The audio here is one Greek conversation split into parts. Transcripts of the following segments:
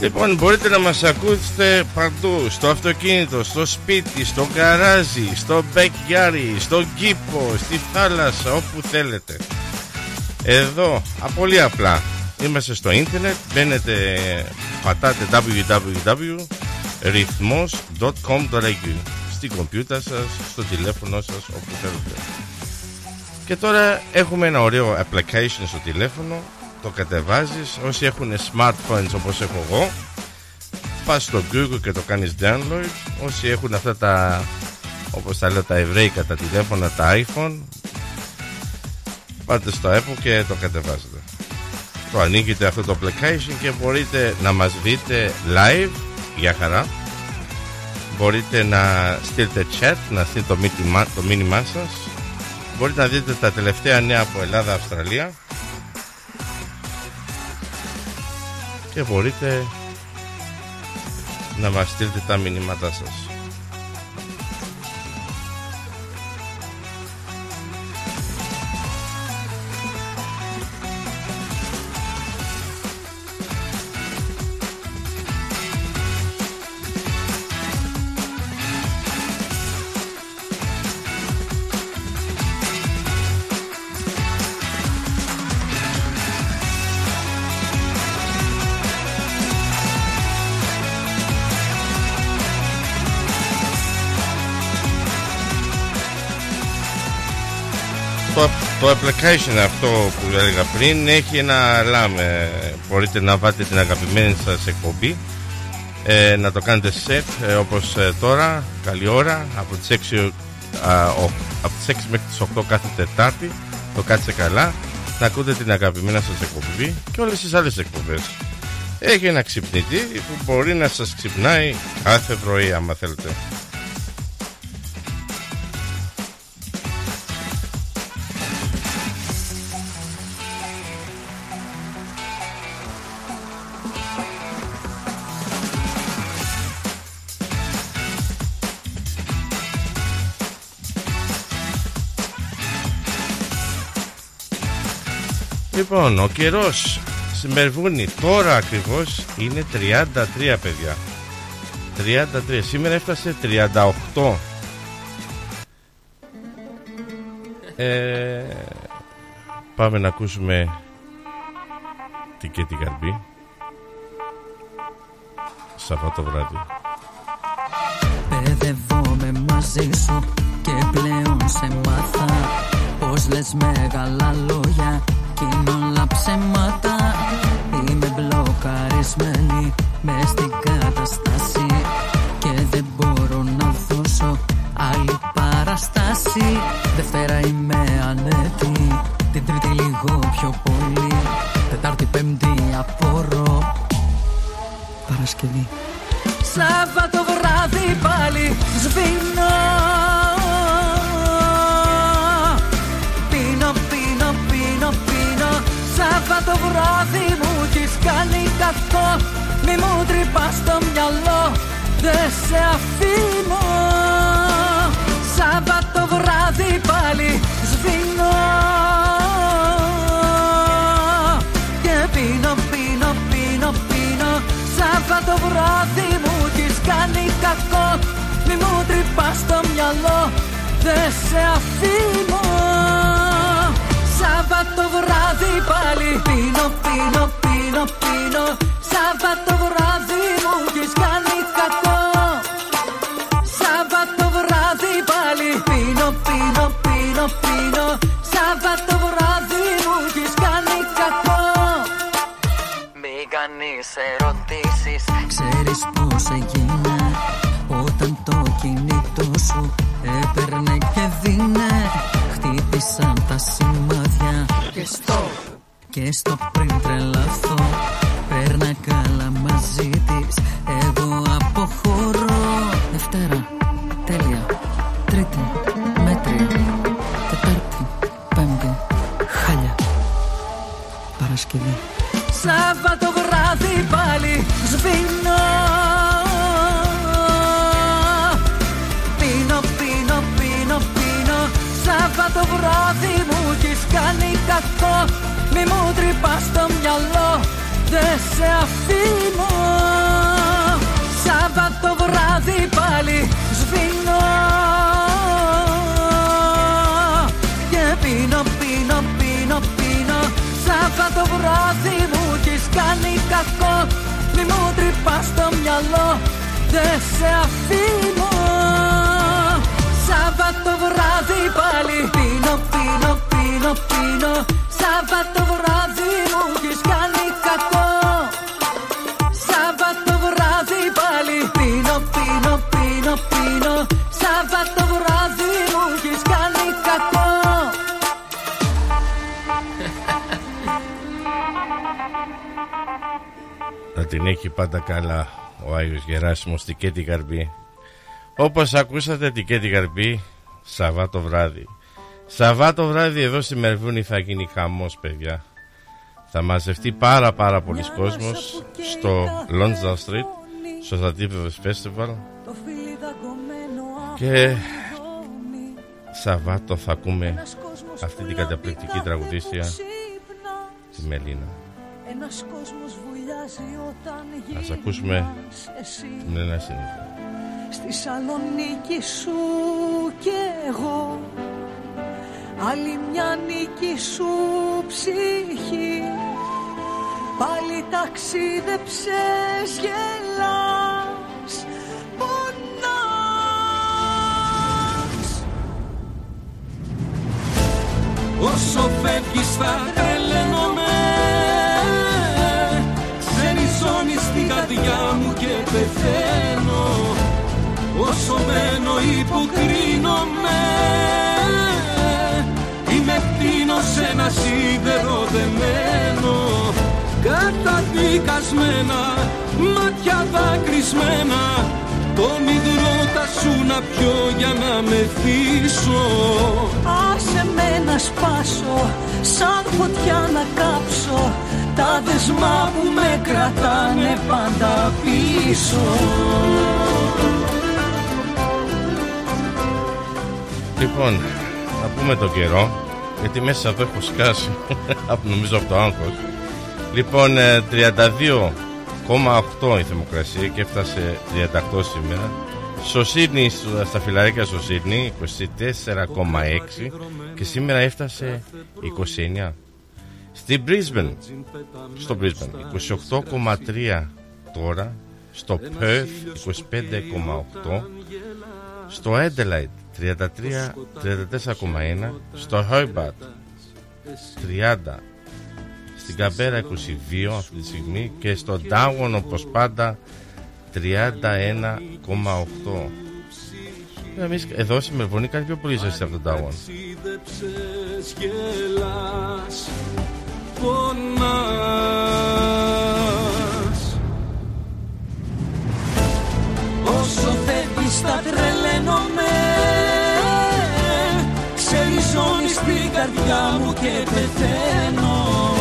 Λοιπόν, μπορείτε να μας ακούσετε παντού, στο αυτοκίνητο, στο σπίτι, στο καράζι, στο backyard, στο κήπο, στη θάλασσα, όπου θέλετε. Εδώ, πολύ απλά, είμαστε στο ίντερνετ, μπαίνετε, πατάτε www.rhythmos.com.au στην κομπιούτα σας, στο τηλέφωνο σας, όπου θέλετε. Και τώρα έχουμε ένα ωραίο application στο τηλέφωνο το κατεβάζεις. Όσοι έχουν smartphones όπως έχω εγώ πας στο Google και το κάνεις download. Όσοι έχουν αυτά τα όπως τα λέω τα εβραίκα τα τηλέφωνα τα iPhone πάτε στο Apple και το κατεβάζετε. Το ανοίγετε αυτό το application και μπορείτε να μας δείτε live. Για χαρά. Μπορείτε να στείλετε chat να στείλετε το μήνυμά, το μήνυμά σας. Μπορείτε να δείτε τα τελευταία νέα από Ελλάδα Αυστραλία και μπορείτε να μας στείλετε τα μηνύματά σας. Το application αυτό που έλεγα πριν έχει ένα alarm. Ε, μπορείτε να βάλετε την αγαπημένη σας εκπομπή. Ε, να το κάνετε set ε, όπως ε, τώρα, καλή ώρα από τις 6, από τις 6 μέχρι τις 8 κάθε Τετάρτη. Το κάτσε καλά. Να ακούτε την αγαπημένη σας εκπομπή και όλες τις άλλες εκπομπές. Έχει ένα ξυπνητή που μπορεί να σας ξυπνάει κάθε πρωί άμα θέλετε Λοιπόν, ο καιρός Μερβούνι τώρα ακριβώς είναι 33 παιδιά. 33. Σήμερα έφτασε 38. Ε, πάμε να ακούσουμε την και την καρμπή Σαββάτο βράδυ Παιδευόμαι μαζί σου και πλέον σε μάθα Πως λες μεγάλα λόγια κι είναι όλα ψέματα. Είμαι μπλοκαρισμένη με στην καταστάση Και δεν μπορώ να δώσω άλλη παραστάση. Δευτέρα είμαι ανέτη Την τρίτη λίγο πιο πολύ. Τετάρτη πέμπτη απορώ. Παρασκευή. Σάββατο βράδυ πάλι σβήνω κάνει κακό Μη μου τρυπάς το μυαλό Δεν σε αφήνω. Σάββατο βράδυ πάλι σβήνω. Και πίνω, πίνω, πίνω, πίνω. Σάββατο βράδυ μου έχεις κάνει κακό. Μη μου τρυπάς το μυαλό Δεν σε αφήνω. Σάββατο βράδυ πάλι. Πίνω, πίνω, πίνω, πίνω Σάββατο καλά ο Άγιος Γεράσιμος στην Κέτη Καρμπή Όπως ακούσατε την Κέτη Καρμπή Σαββάτο βράδυ. Σαββάτο βράδυ εδώ στη Μερβούνη θα γίνει χαμός παιδιά. Θα μαζευτεί πάρα πάρα πολλοί κόσμος Στο Lonsdale Street Στο Στρατήπεδος Festival Και Σαββάτο θα ακούμε αυτή την καταπληκτική τραγουδίστρια Τη Μελίνα. Ένας κόσμος βουλιάζει όταν Ας ακούσουμε εσύ. την Μελίνα συνήθεια Στη Σαλονίκη σου κι εγώ. Άλλη μια νίκη σου ψυχή. Πάλι ταξίδεψες γελάς Πονάς. Όσο φεύγεις θα τρελαίνομαι καρδιά μου και πεθαίνω. Όσο μένω υποκρίνομαι. Είμαι κτίνος σε ένα σίδερο δεμένο Καταδικασμένα, μάτια δάκρυσμένα Τον υδρότα σου να πιω για να με θύσω Άσε με να σπάσω Σαν φωτιά να κάψω Τα δεσμά που με κρατάνε πάντα πίσω. Λοιπόν, να πούμε το καιρό γιατί μέσα εδώ έχω σκάσει από νομίζω από το άγχος. Λοιπόν, ε, 32,8 η θερμοκρασία και έφτασε 38 σήμερα. Στο Σίδνη, στο- στα φιλαράκια στο Σίδνη 24,6 και σήμερα έφτασε 29 Στη Brisbane, στο Brisbane 28,3 τώρα. Στο Perth 25,8 στο Adelaide 33, 34,1 Στο Hobart 30 Στην Καμπέρα 22 αυτή τη στιγμή Και στο Darwin όπως πάντα 31,8 Εμείς εδώ στη Μελβονή κάνει πιο πολύ ζεστή από τον Darwin ταξίδεψες γελάς. Πονάς Όσο φεύγεις θα τρελαίνομαι Ξεριζώνεις την καρδιά μου και πεθαίνω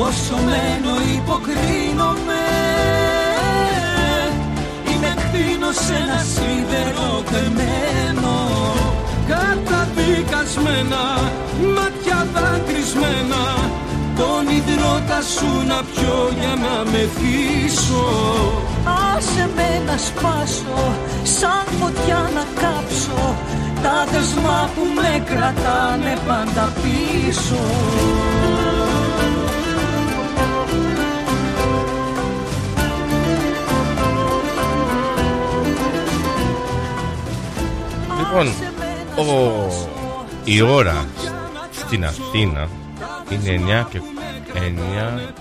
Όσο μένω υποκρίνομαι Είμαι κτίνος σε ένα σίδερο δεμένο Καταδικασμένα, μάτια δάκρυσμένα Τον υδρότα σου να πιω για να με θύσω Άσε με να σπάσω Σαν φωτιά να κάψω Τα δεσμά που με κρατάνε πάντα πίσω Λοιπόν, Άσε με να ο, σπάσω, η ώρα να στην Αθήνα είναι 9 και 9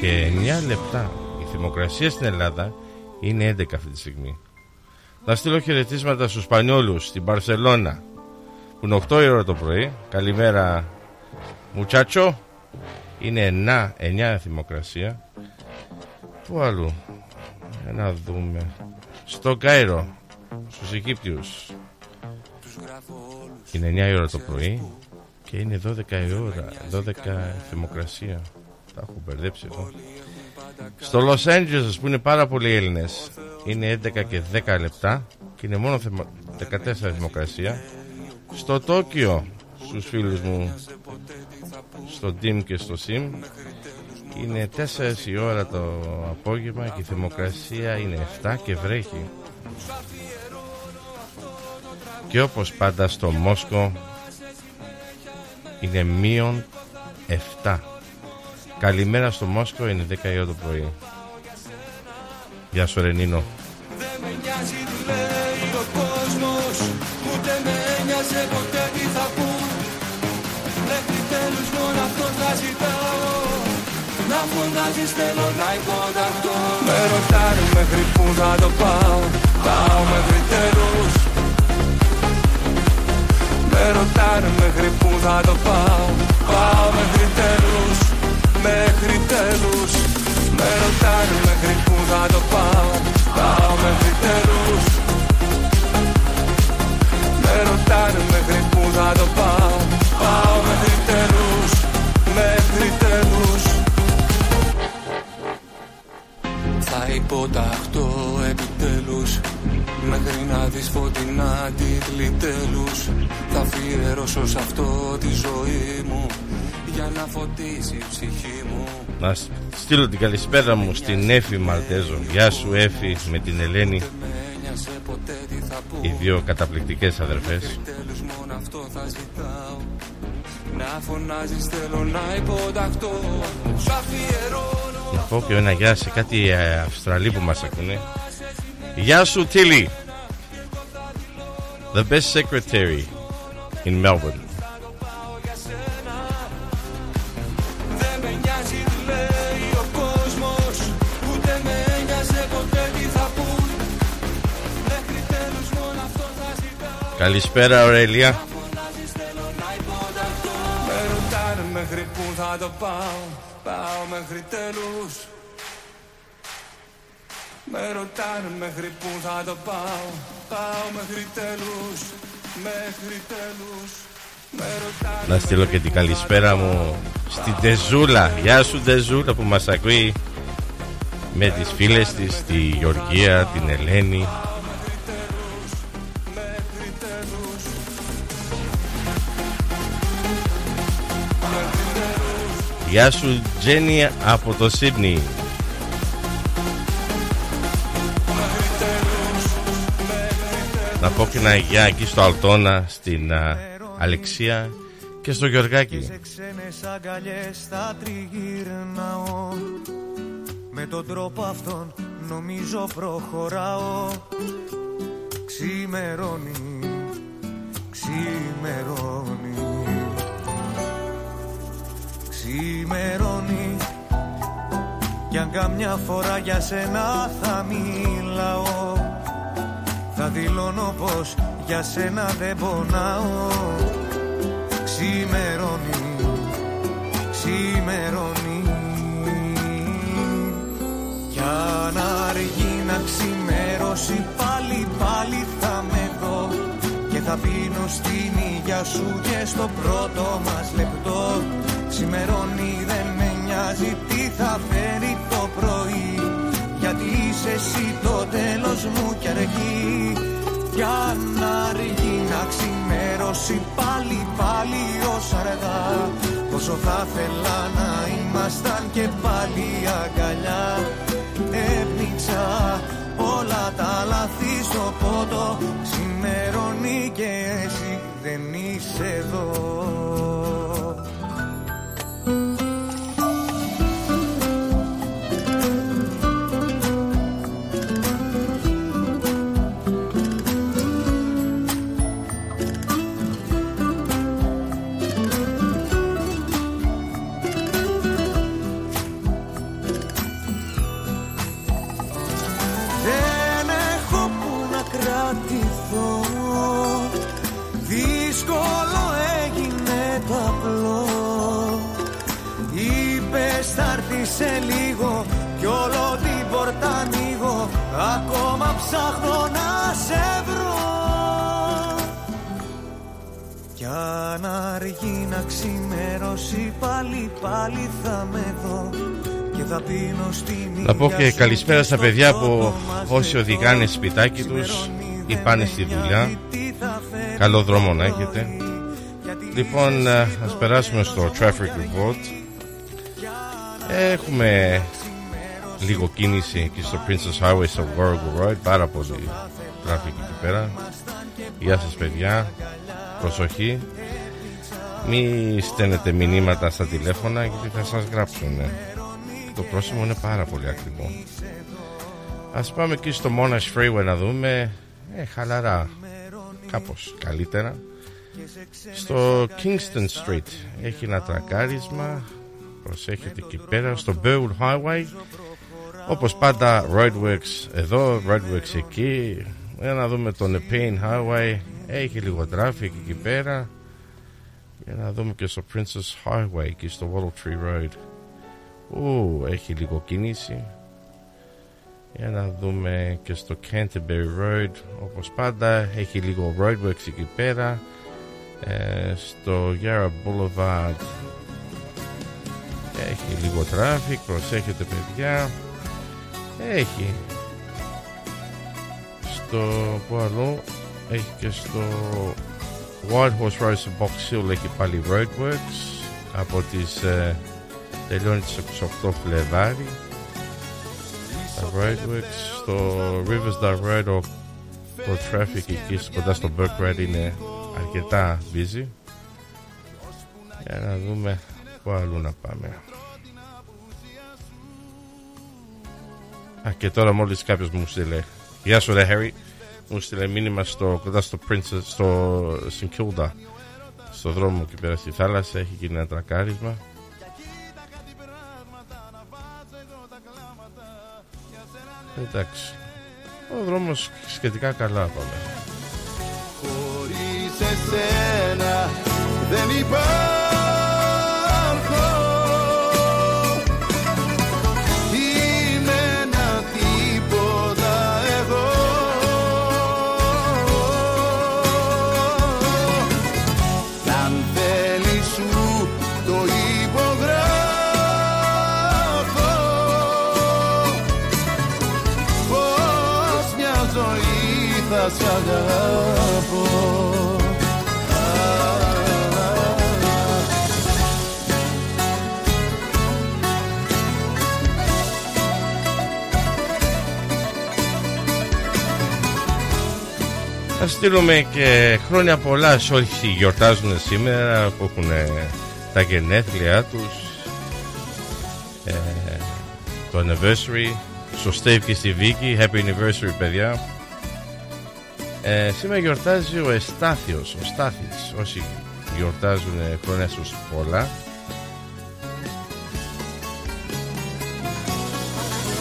και 9 λεπτά. Η θερμοκρασία στην Ελλάδα είναι 11 αυτή τη στιγμή. Να στείλω χαιρετίσματα στους Σπανιόλους στην Παρσελώνα που είναι 8 η ώρα το πρωί. Καλημέρα μουτσάτσο. Είναι 9, 9 θερμοκρασία. Πού αλλού. Για να δούμε. Στο Κάιρο. Στους Αιγύπτιους. Είναι 9 η ώρα το πρωί και είναι 12 η ώρα, 12 η θερμοκρασία. Τα έχω μπερδέψει εδώ. Στο Los Angeles που είναι πάρα πολλοί Έλληνες είναι 11 και 10 λεπτά και είναι μόνο θερμο- 14 η θερμοκρασία. Στο Τόκιο, στους φίλους μου, στο Dim και στο Sim, είναι 4 η ώρα το απόγευμα και η θερμοκρασία είναι 7 και βρέχει. Και όπως πάντα στο Μόσκο είναι μείον 7. Καλημέρα στο Μόσκο είναι 10 η ώρα το πρωί. Γεια σου Ρενίνο Δεν με νοιάζει τι λέει ο κόσμος. Ούτε με νοιάζει ποτέ τι θα πούν. Μέχρι τέλους μόνο αυτό θα ζητάω. Να φωνάζεις θέλω να υποταχτώ Με ρωτάνε μέχρι που θα το πάω. Πάω μέχρι τέλους Με ρωτάνε μέχρι που θα το πάω. Πάω μέχρι τέλους Μέχρι τέλους. Με ρωτάνε μέχρι που θα το πάω. Πάω μέχρι τέλους. Με ρωτάνε μέχρι που θα το πάω. Πάω μέχρι τέλους Μέχρι τέλους. Θα υποταχτώ επιτέλους Μέχρι να δεις φωτεινά τίτλοι τέλους Θα αφιερώσω σε αυτό τη ζωή μου. Για να φωτίσει η ψυχή μου. Να σ- στείλω την καλησπέρα μου στην Έφη Μαλτέζο. Γεια σου Έφη με την Ελένη. Με ένοιασε ποτέ τι θα πω. Οι δύο καταπληκτικές αδερφές. Τέλος μόνο αυτό θα ζητάω. Να φωνάζεις θέλω να υποταχτώ. Σου αφιερώνω Να πω και ένα γεια σε κάτι ε, Αυστραλοί που μας ακούνε Γεια σου Τίλι The best secretary in Melbourne. Δεν με νοιάζει τι λέει ο κόσμος Ούτε με νοιάζει ποτέ τι θα πούν Μέχρι τέλους μόνο αυτό θα ζητάω Καλησπέρα Ωρέλια. Φωνάζεις θέλω να υποταχτώ Με ρωτάνε μέχρι που θα το πάω. Πάω μέχρι τέλους Με ρωτάνε μέχρι που θα το πάω. Πάω μέχρι τέλους Μέχρι τέλους. Με ρωτάνε Να στείλω και την καλησπέρα μου Στην Τεζούλα. Γεια σου Τεζούλα που μας ακούει Με τις φίλες της Τη Γεωργία, την Ελένη. Γεια σου Τζένι από το Σίδνη Να πω και ένα γεια εκεί στο Αλτώνα Στην α, Αλεξία Και στο Γεωργάκη. Σε ξένες αγκαλιές θα τριγυρνάω. Με τον τρόπο αυτόν νομίζω προχωράω. Ξημερώνει, ξημερώνει. Ξημερώνει. Κι αν καμιά φορά για σένα θα μιλάω Θα δηλώνω πως για σένα δεν πονάω. Ξημερώνει, ξημερώνει. Κι αν αργεί να ξημερώσει πάλι πάλι θα με δω. Και θα πίνω στην υγειά σου και στο πρώτο μας λεπτό. Ξημερώνει δεν με νοιάζει τι θα φέρει το πρωί Γιατί είσαι εσύ το τέλος μου κι αργεί κι αν αργεί να ξημερώσει πάλι πάλι ως αργά. Πόσο θα θέλα να ήμασταν και πάλι αγκαλιά. Έπνιξα όλα τα λάθη στο πότο. Ξημερώνει και εσύ δεν είσαι εδώ σε λίγο Κι όλο την πόρτα ανοίγω. Ακόμα ψάχνω να σε βρω. Κι αν αργεί να ξημερώσει Πάλι πάλι θα με δω. Και θα πίνω στην Να πω υγειά και σου καλησπέρα στα στο παιδιά πρώτο που μας όσοι λεπτό. οδηγάνε σπιτάκι τους ή πάνε στη δουλειά. Καλό δρόμο να έχετε. Λοιπόν, ε, ας περάσουμε στο Traffic Report Έχουμε λίγο κίνηση εκεί στο Princess Highway στο Warwick Road Πάρα πολύ traffic εκεί πέρα. Γεια σας παιδιά. Προσοχή. Μη στέλνετε μηνύματα στα τηλέφωνα γιατί θα σας γράψουν. Το πρόσημο είναι πάρα πολύ ακριβό Ας πάμε εκεί στο Monash Freeway να δούμε. Ε, χαλαρά. Κάπως καλύτερα. Στο Kingston Street έχει ένα τρακάρισμα προσέχετε εκεί πέρα στο Burwood Highway. Όπως πάντα Roadworks εδώ Roadworks εκεί. Για να δούμε το Nepean Highway. Έχει λίγο traffic εκεί πέρα. Για να δούμε και στο Princess Highway εκεί στο Waddle Tree Road. Ου, έχει λίγο κίνηση. Για να δούμε και στο Canterbury Road. Όπως πάντα έχει λίγο roadworks εκεί πέρα. Ε, στο Yarra Boulevard έχει λίγο traffic προσέχετε παιδιά. Έχει. Στο που άλλο έχει και στο White Horse Road στο Box Hill έχει πάλι roadworks. Από τις ε, τελειώνει τις 28 Φλεβάρι. Τα roadworks στο Riversdale Road το traffic εκεί κοντά στο Burke είναι αρκετά busy. Για να δούμε πού αλλού να πάμε. Α, και τώρα μόλις κάποιος μου στείλε. Γεια σου ρε Harry Μου στείλε μήνυμα στο, κοντά στο Princess Στο St. Στο δρόμο εκεί πέρα στη θάλασσα Έχει γίνει ένα τρακάρισμα. Εντάξει. Ο δρόμος σχετικά καλά πάμε. Χωρίς εσένα δεν υπάρχει Θα στείλουμε και χρόνια πολλά σε όσοι γιορτάζουν σήμερα που έχουν τα γενέθλιά τους ε, το anniversary. Στο Steve και στη Βίκη Happy anniversary παιδιά. Ε, σήμερα γιορτάζει ο Εστάθιος, ο Στάθης, όσοι γιορτάζουν χρόνια στους πολλά.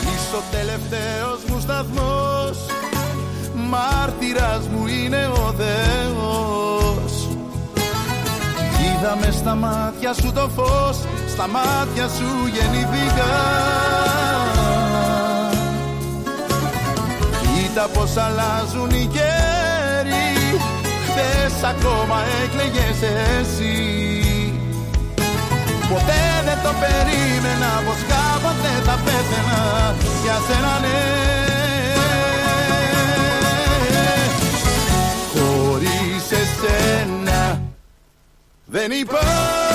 Είσαι ο τελευταίος μου σταθμός, μάρτυρας μου είναι ο Θεός. Είδαμε στα μάτια σου το φως, στα μάτια σου γεννηθήκα. Κοίτα πως αλλάζουν οι καιροί Χθες ακόμα έκλαιγες εσύ Ποτέ δεν το περίμενα πως κάποτε θα πέθαινα Για σένα ναι Χωρίς εσένα δεν υπάρχει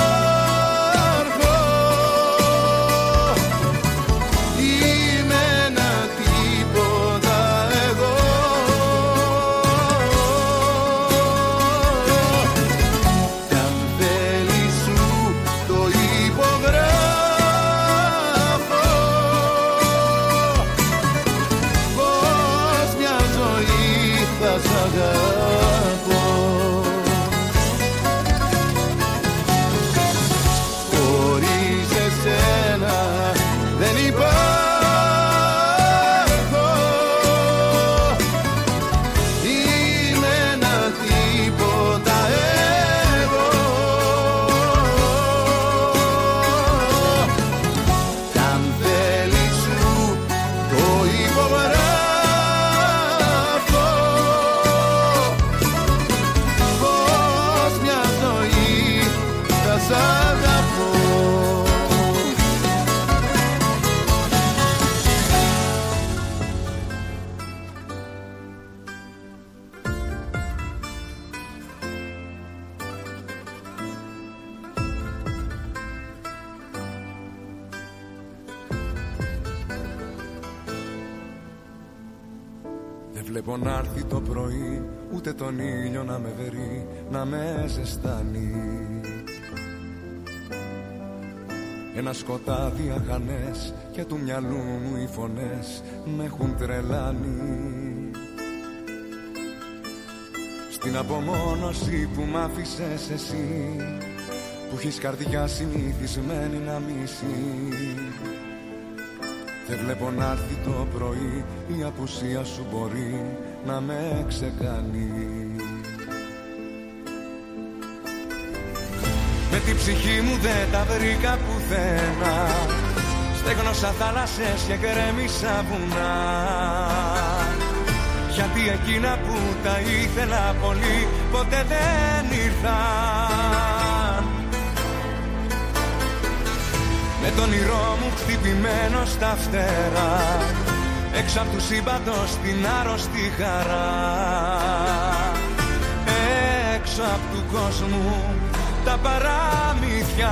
σκοτάδι αχανές και του μυαλού μου οι φωνές με έχουν τρελάνει. Στην απομόνωση που μ' άφησες εσύ που έχεις καρδιά συνηθισμένη να μισεί δεν βλέπω να έρθει το πρωί Η απουσία σου μπορεί να με ξεκάνει Με την ψυχή μου δεν τα βρήκα πουθενά Στέγνωσα θάλασσες και κρέμισα βουνά. Γιατί εκείνα που τα ήθελα πολύ Ποτέ δεν ήρθαν. Με τον όνειρό μου χτυπημένο στα φτερά Έξω απ' τους σύμπαντος την άρρωστη χαρά. Έξω απ' του κόσμου τα παραμύθια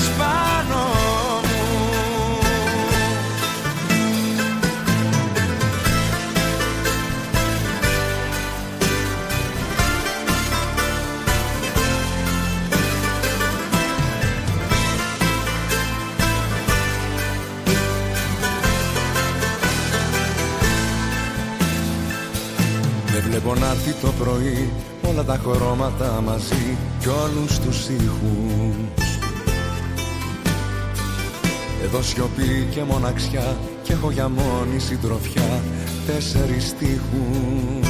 βλέπω να έρθει το πρωί όλα τα χρώματα μαζί κι όλους τους ήχους. Εδώ σιωπή και μοναξιά και έχω για μόνη συντροφιά τέσσερις στίχους.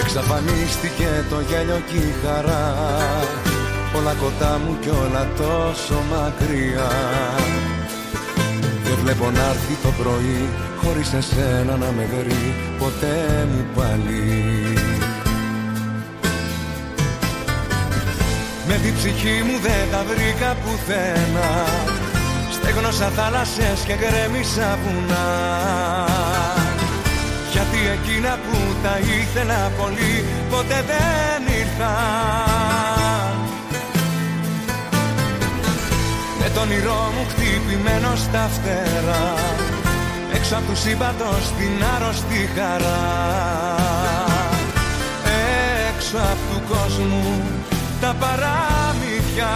Εξαφανίστηκε το γέλιο και η χαρά Όλα κοντά μου κι όλα τόσο μακριά. Δεν βλέπω να έρθει το πρωί Χωρίς εσένα να με βρει ποτέ μου πάλι. Με την ψυχή μου δεν τα βρήκα πουθενά Στέγνωσα θάλασσες και γκρέμισα βουνά. Γιατί εκείνα που τα ήθελα πολύ ποτέ δεν ήρθαν. Με τον όνειρό μου χτυπημένο στα φτερά Έξω απ' τους σύμπαντος την άρρωστη χαρά. Έξω απ' του κόσμου τα παραμύθια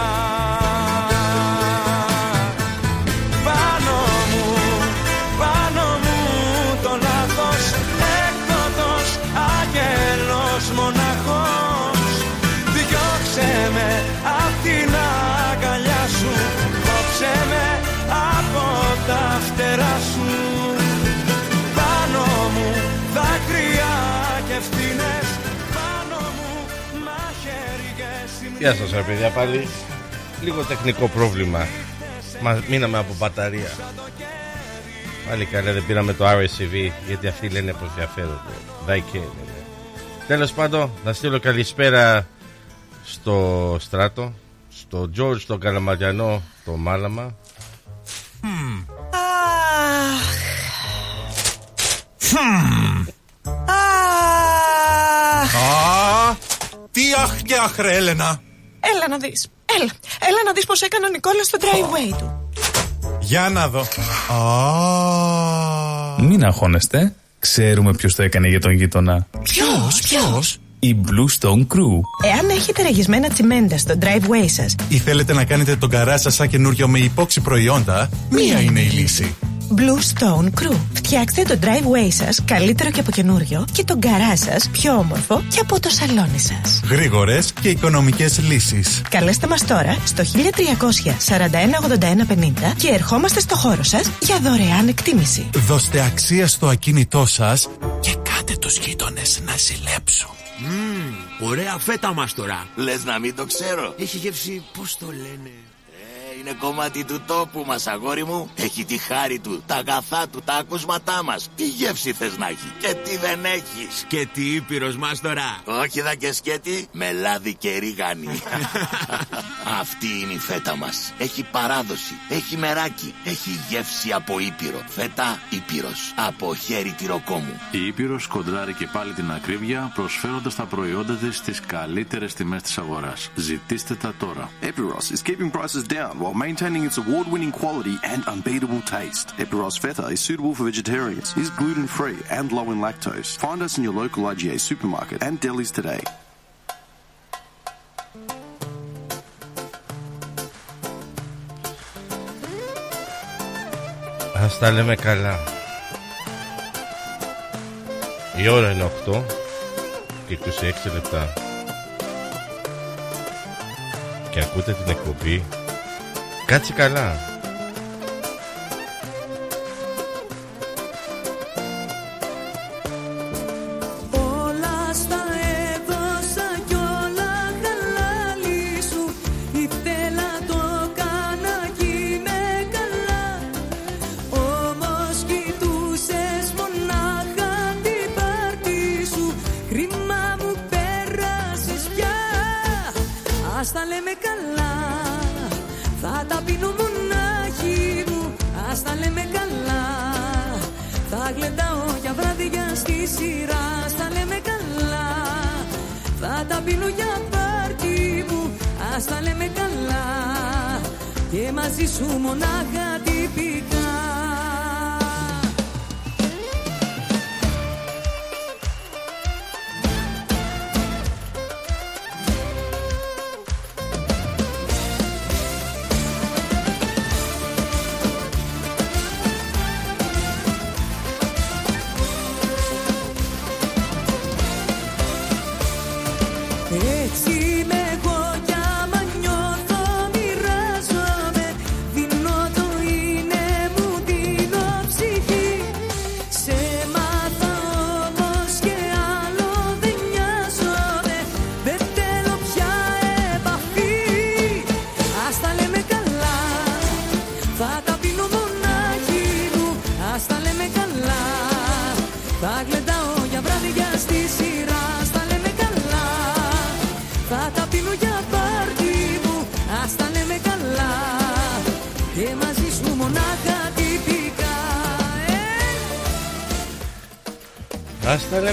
Γεια σας ρε παιδιά πάλι Λίγο τεχνικό πρόβλημα. Μα, Μείναμε από μπαταρία. Πάλι καλά δεν πήραμε το RSCV Γιατί αυτοί λένε πως διαφέρονται. Δαϊκέ λένε Τέλος πάντων να στείλω καλησπέρα Στο στράτο Στο George τον Καλαμαριανό Το Μάλαμα. Α, τι αχ και αχ ρε Έλενα Έλα να δεις. Έλα. Έλα να δεις πως έκανε ο Νικόλας στο driveway του. Για να δω Α, Μην αγχώνεστε. Ξέρουμε ποιος το έκανε για τον γείτονα. Ποιος, ποιος; Η Blue Stone Crew. Εάν έχετε ραγισμένα τσιμέντα στο driveway σας, Ή θέλετε να κάνετε τον καρά σας σαν καινούριο με υπόξη προϊόντα Μία είναι η λύση Blue Stone Crew. Φτιάξτε το driveway σας καλύτερο και από καινούριο και τον καρά σας πιο όμορφο και από το σαλόνι σας. Γρήγορες και οικονομικές λύσεις Καλέστε μας τώρα στο 1300 41 81 50 και ερχόμαστε στο χώρο σας για δωρεάν εκτίμηση. Δώστε αξία στο ακίνητό σας Και κάτε τους γείτονες να ζηλέψουν Ωραία φέτα μας τώρα. Λες να μην το ξέρω. Έχει γεύση, πώς το λένε; Ε, είναι κομμάτι του τόπου μας αγόρι μου. Έχει τη χάρη του, τα αγαθά του, τα ακούσματά μας. Τι γεύση θες να έχει και τι δεν έχεις. Και τι ήπειρος μας τώρα. Όχι δα και σκέτη, με λάδι και ρίγανη. Αυτή είναι η φέτα μας. Έχει παράδοση, έχει μεράκι Έχει γεύση από ήπειρο. Φέτα ήπειρος, από χέρι τυροκόμου Η Ήπειρος κοντράρει και πάλι την ακρίβεια προσφέροντας τα προϊόντα της στις καλύτερες τιμές της αγοράς. Ζητήστε τα τώρα. Epiros is keeping prices down while maintaining its award-winning quality and unbeatable taste. Epiros Feta is suitable for vegetarians, is gluten-free and low in lactose. Find us in your local IGA supermarket and delis today. Ας τα λέμε καλά. Η ώρα είναι 8 και 26 λεπτά. Και ακούτε την εκπομπή. Κάτσε καλά.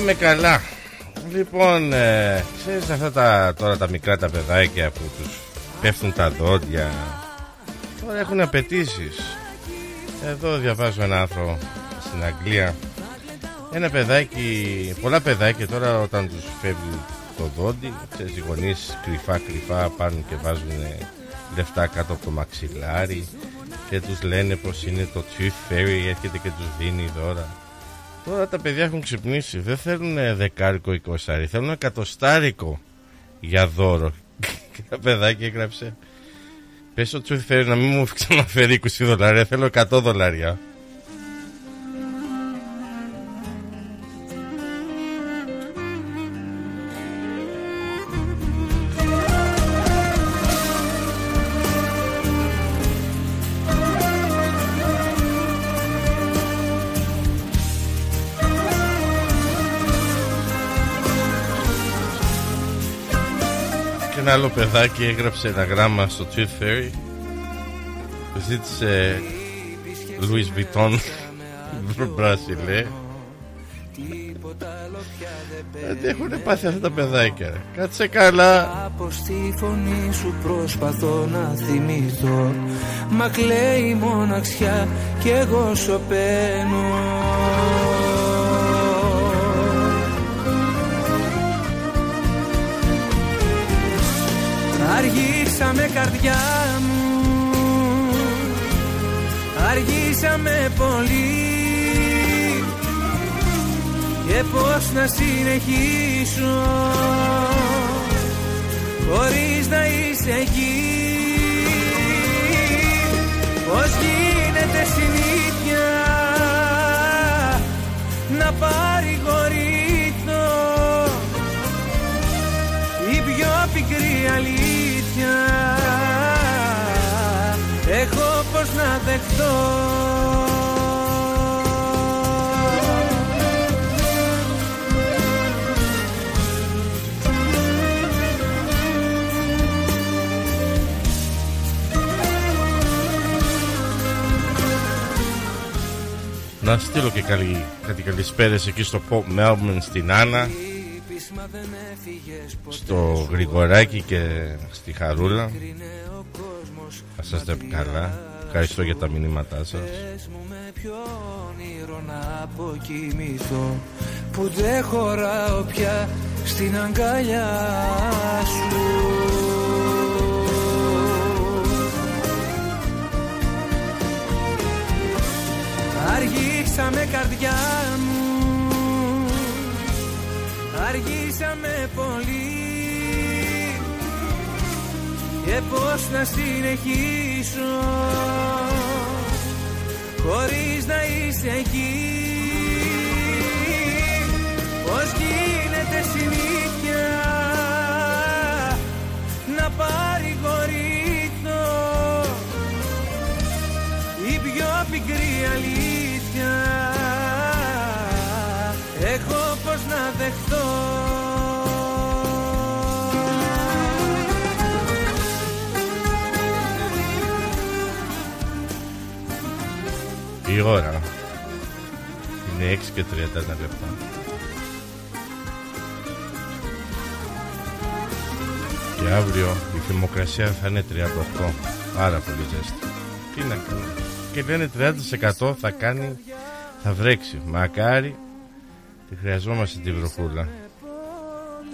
Ε. Ας τα λέμε καλά. Λοιπόν, ε, ξέρεις αυτά τα, τώρα τα μικρά τα παιδάκια που τους πέφτουν τα δόντια. Τώρα έχουν απαιτήσεις. Εδώ διαβάζω ένα άνθρωπο στην Αγγλία. Ένα παιδάκι, πολλά παιδάκια τώρα όταν τους φεύγει το δόντι, ξέρεις οι γονείς κρυφά κρυφά πάνε και βάζουν λεφτά κάτω από το μαξιλάρι και τους λένε πως είναι το tooth fairy έρχεται και τους δίνει δώρα. Τώρα τα παιδιά έχουν ξυπνήσει. Δεν θέλουν δεκάρικο εικοσάρι. Θέλουν εκατοστάρικο για δώρο. Και τα παιδάκια έγραψε. Πες ο Tooth Fairy να μην μου ξαναφέρει 20 δολάρια. Θέλω 100 δολάρια. Άλλο παιδάκι έγραψε ένα γράμμα στο Tooth Fairy. Ζήτησε Louis Vuitton μπρασιλέ. Ε, Τι έχουν πάθει αυτά τα παιδάκια. ρε. Κάτσε καλά. Από στη φωνή σου προσπαθώ να θυμηθώ Μα κλαίει η μοναξιά κι εγώ σωπαίνω Αργήσαμε καρδιά μου. Αργήσαμε πολύ. Και πώς να συνεχίσω Χωρίς να είσαι εκεί. Πώς γίνεται δεχτώ Να στείλω και καλή, κάτι καλησπέρες εκεί στο Pop Melbourne στην Άννα στο Γρηγοράκι και στη Χαρούλα. Θα σας είστε καλά Ευχαριστώ για τα μηνύματά σας. Που δεν χωράω πια στην αγκαλιά σου. Αργήσαμε καρδιά μου Αργήσαμε πολύ Και πώς να συνεχίσω Χωρίς να είσαι εκεί. Πώς γίνεται συνήθεια Να παρηγορηθώ Η πιο πικρή αλήθεια Η ώρα είναι 6 και 31 λεπτά. Και αύριο η θερμοκρασία θα είναι 38 Πάρα πολύ ζέστη. Τι να κάνω. Και λένε 30% θα κάνει Θα βρέξει. Μακάρι Τη χρειαζόμαστε τη βροχούλα.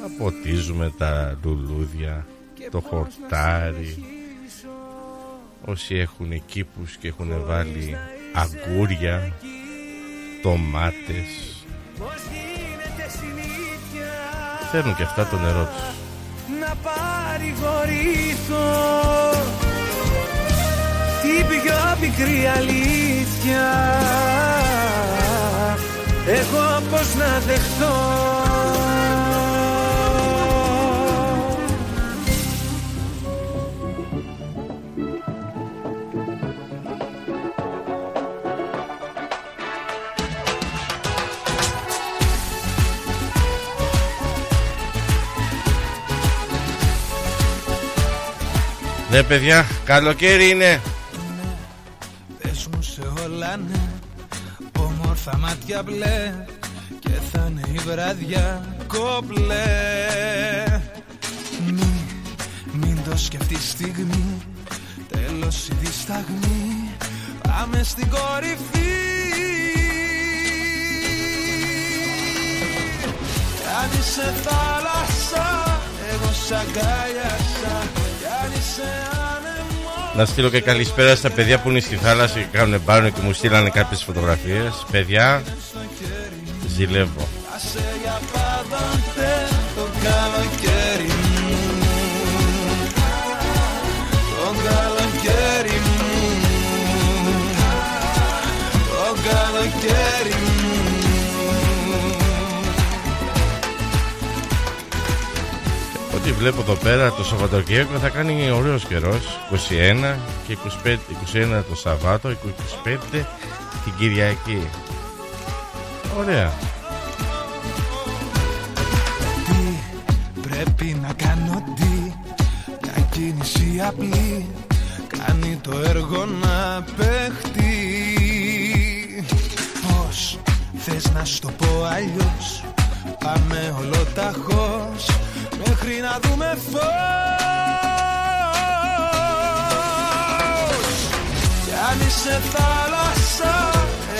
Θα ποτίζουμε τα λουλούδια Το χορτάρι. Όσοι έχουν κήπους και έχουν βάλει αγκούρια, τομάτες. Θέλουν και αυτά το νερό τους. Να παρηγορηθώ Την πιο πικρή αλήθεια. Εγώ πώς να δεχτώ Ναι παιδιά, καλοκαίρι είναι. Πες μου σε όλα ναι. Όμορφα μάτια μπλε Και θα είναι η βραδιά κομπλέ Μην, μην το σκεφτείς στιγμή Τέλος η δισταγμή. Πάμε στην κορυφή. Κι αν είσαι θάλασσα Εγώ σ' αγκάλιασα Κι αν είσαι άνεμο Να στείλω και καλησπέρα στα παιδιά που είναι στη θάλασσα και κάνουν μπάνιο και μου στείλανε κάποιες φωτογραφίες. Παιδιά, ζηλεύω. Άσε για πάντοτε το καλοκαίρι μου Ό,τι βλέπω εδώ πέρα το Σαββατοκύριακο θα κάνει ωραίος καιρός. 21 και 25, 21 το Σαββάτο 25 την Κυριακή. Ωραία. Τι πρέπει να κάνω τι Μια κίνηση απλή Κάνει το έργο να παιχτεί. Πώς θες να σου το πω αλλιώς Πάμε ολοταχώς Μέχρι να δούμε φως. Κι αν είσαι θάλασσα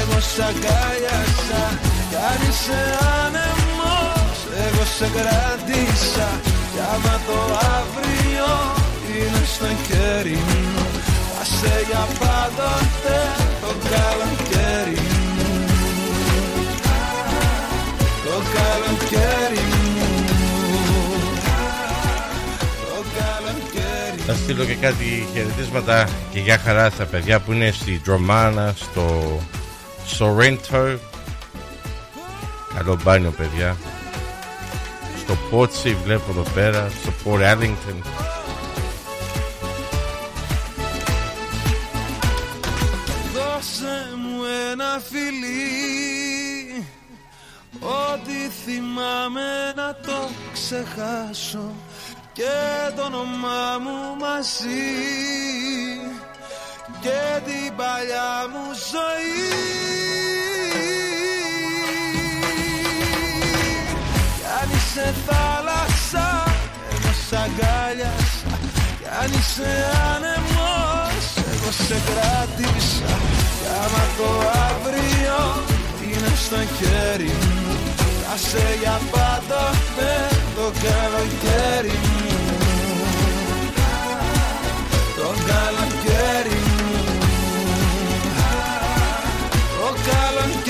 Εγώ σ' αγκάλιασα. Κι αν είσαι άνεμος Εγώ σε κράτησα Κι άμα το αύριο Είναι στο χέρι μου Θα σε για πάντοτε Το καλοκαίρι μου. Το καλοκαίρι καλοκαίρι Θα στείλω και κάτι χαιρετίσματα και για χαρά στα παιδιά που είναι στη Ντρομάνα, στο Sorrento. Καλό μπάνιο παιδιά. Στο Πότσι βλέπω εδώ πέρα, στο Port Ellington. Δώσε μου ένα φιλί Ό,τι θυμάμαι να το ξεχάσω Και το όνομά μου μαζί. Και την παλιά μου ζωή. Κι αν είσαι θάλασσα εγώ σ' αγκάλιασα. Κι αν είσαι άνεμος εγώ σε κράτησα Κι άμα το αύριο είναι στο χέρι μου Θα σε για πάντα με το καλοκαίρι μου Το καλοκαίρι μου. Το καλοκαίρι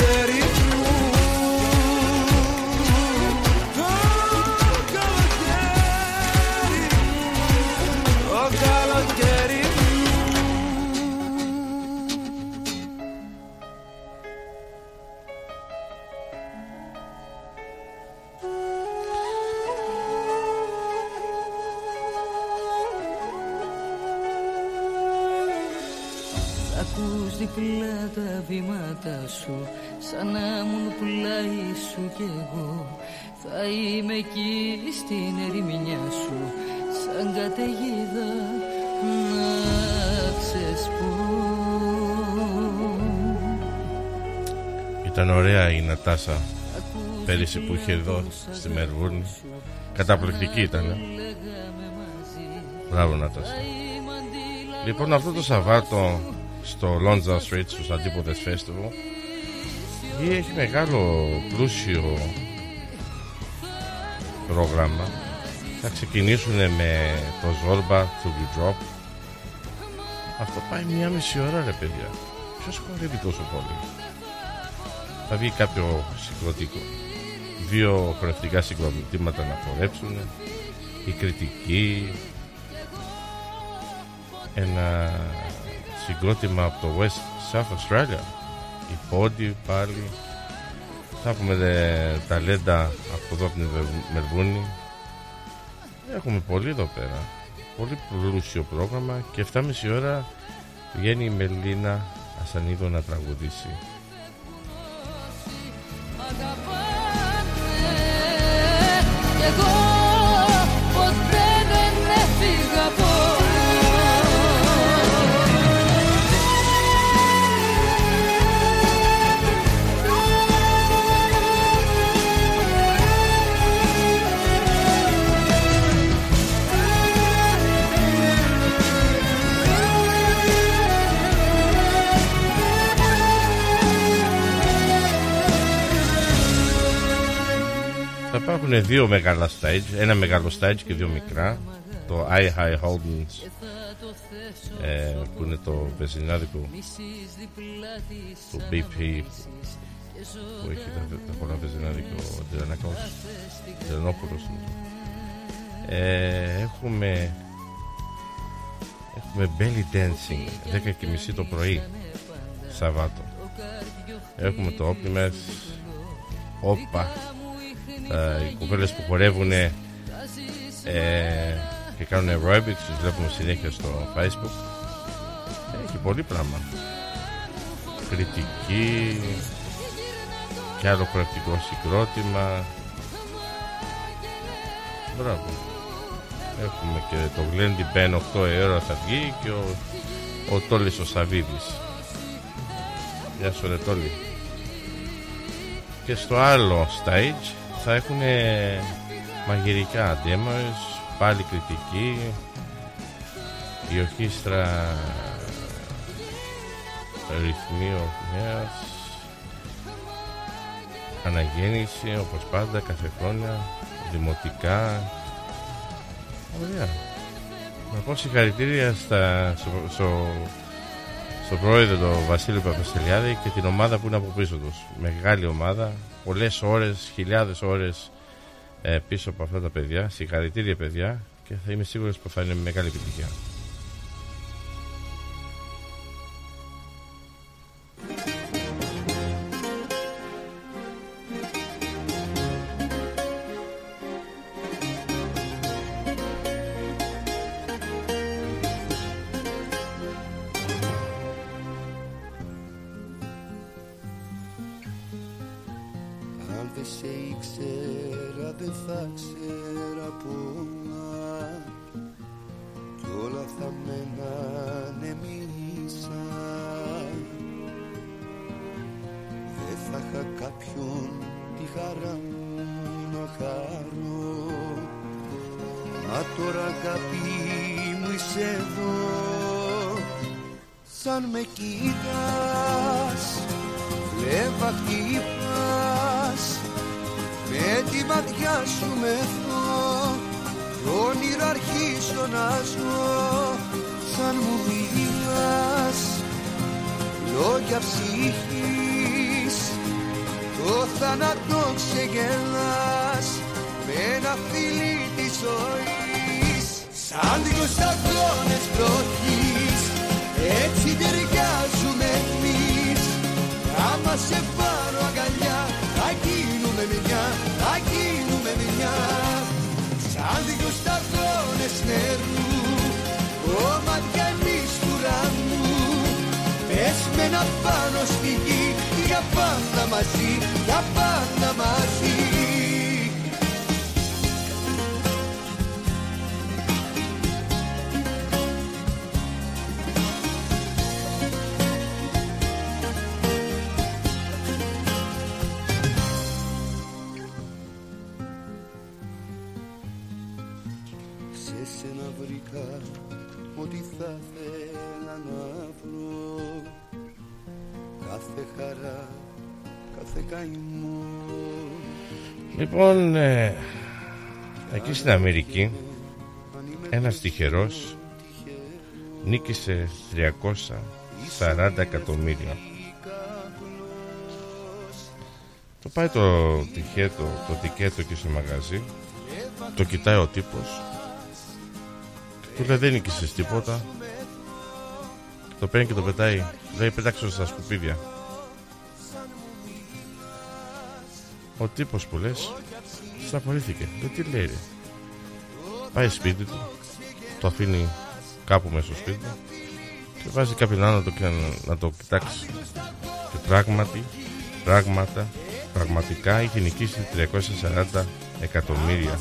τα βήματα σου Σαν να ήμουν πλάι σου κι εγώ Θα είμαι εκεί στην ερημινιά σου Σαν καταιγίδα να ξεσπώ Ήταν ωραία η Νατάσα πέρυσι που είχε εδώ στη Μερβούρνη. Καταπληκτική ήταν. Μπράβο Νατάσα. Λοιπόν αυτό το Σαββάτο στο Lonza Street στους Αντίποδες Festival έχει μεγάλο πλούσιο πρόγραμμα. Θα ξεκινήσουν με το Zorba to be Drop. Αυτό πάει μία μισή ώρα ρε παιδιά. Ποιος χορεύει τόσο πολύ; Θα βγει κάποιο συγκροτικό. Δύο χορευτικά συγκροτήματα να χορέψουν. Η κριτική. Ένα συγκρότημα από το West South Australia. Η Πόντι πάλι. Θα έχουμε δε, ταλέντα από εδώ από την Μελβούνη. Έχουμε πολύ εδώ πέρα. Πολύ πλούσιο πρόγραμμα και 7.30 ώρα βγαίνει η Μελίνα Ασανίδο να τραγουδήσει. Κι υπάρχουν δύο μεγάλα stage, ένα μεγάλο stage και δύο μικρά. Το I High Holdings ε, που είναι το βεζινάδικο του BP που έχει τα, τα πολλά βεζινάδικο ο Τζερανακός Τζερανόπουλος ε, έχουμε έχουμε belly dancing 10 και μισή το πρωί Σαββάτο έχουμε το Optimus Όπα ε, οι κοπέλες που χορεύουν ε, και κάνουν aerobics τις βλέπουμε συνέχεια στο facebook. Έχει πολύ πράγμα. Κριτική και άλλο χορευτικό συγκρότημα. Μπράβο. Έχουμε και το Glendy Ben 8 η ώρα θα βγει και ο, ο Τόλης ο Σαβίδης. Γεια σου ρε Τόλη. Και στο άλλο stage θα έχουν μαγειρικά demos, πάλι κριτική, η ορχήστρα ρυθμίου νέας, αναγέννηση όπως πάντα κάθε χρόνια, δημοτικά, ωραία. Να πω συγχαρητήρια στα, στο, στο, στον πρόεδρο τον Βασίλειο Παπαστελιάδη και την ομάδα που είναι από πίσω τους. Μεγάλη ομάδα, πολλές ώρες, χιλιάδες ώρες ε, πίσω από αυτά τα παιδιά. Συγχαρητήρια παιδιά και θα είμαι σίγουρος που θα είναι μεγάλη επιτυχία. Άμα σε πάρω αγκαλιά. Θα γίνουμε μια, θα γίνουμε μια. Σαν δυο σταγόνες νερού Κομμάτια εμείς του ουρανού Πες με να πάνω στη γη Για πάντα μαζί, για πάντα μαζί θα ήθελα να βρω Κάθε χαρά, κάθε καημό Λοιπόν, ε, εκεί στην Αμερική ένας τυχερός νίκησε 340 εκατομμύρια. Το πάει το τυχέτο, το τικέτο και στο μαγαζί, το κοιτάει ο τύπος, του λέει δεν νίκησες τίποτα, το παίρνει και το πετάει, λέει πέταξε στα σκουπίδια. Ο τύπος που λες σταματήθηκε. Δεν τι λέει ρε. Πάει σπίτι του, το αφήνει κάπου μέσα στο σπίτι του και βάζει κάποιον άλλο να το, να το κοιτάξει. Και πράγματι, πράγματα, πραγματικά είχε νικήσει 340 εκατομμύρια.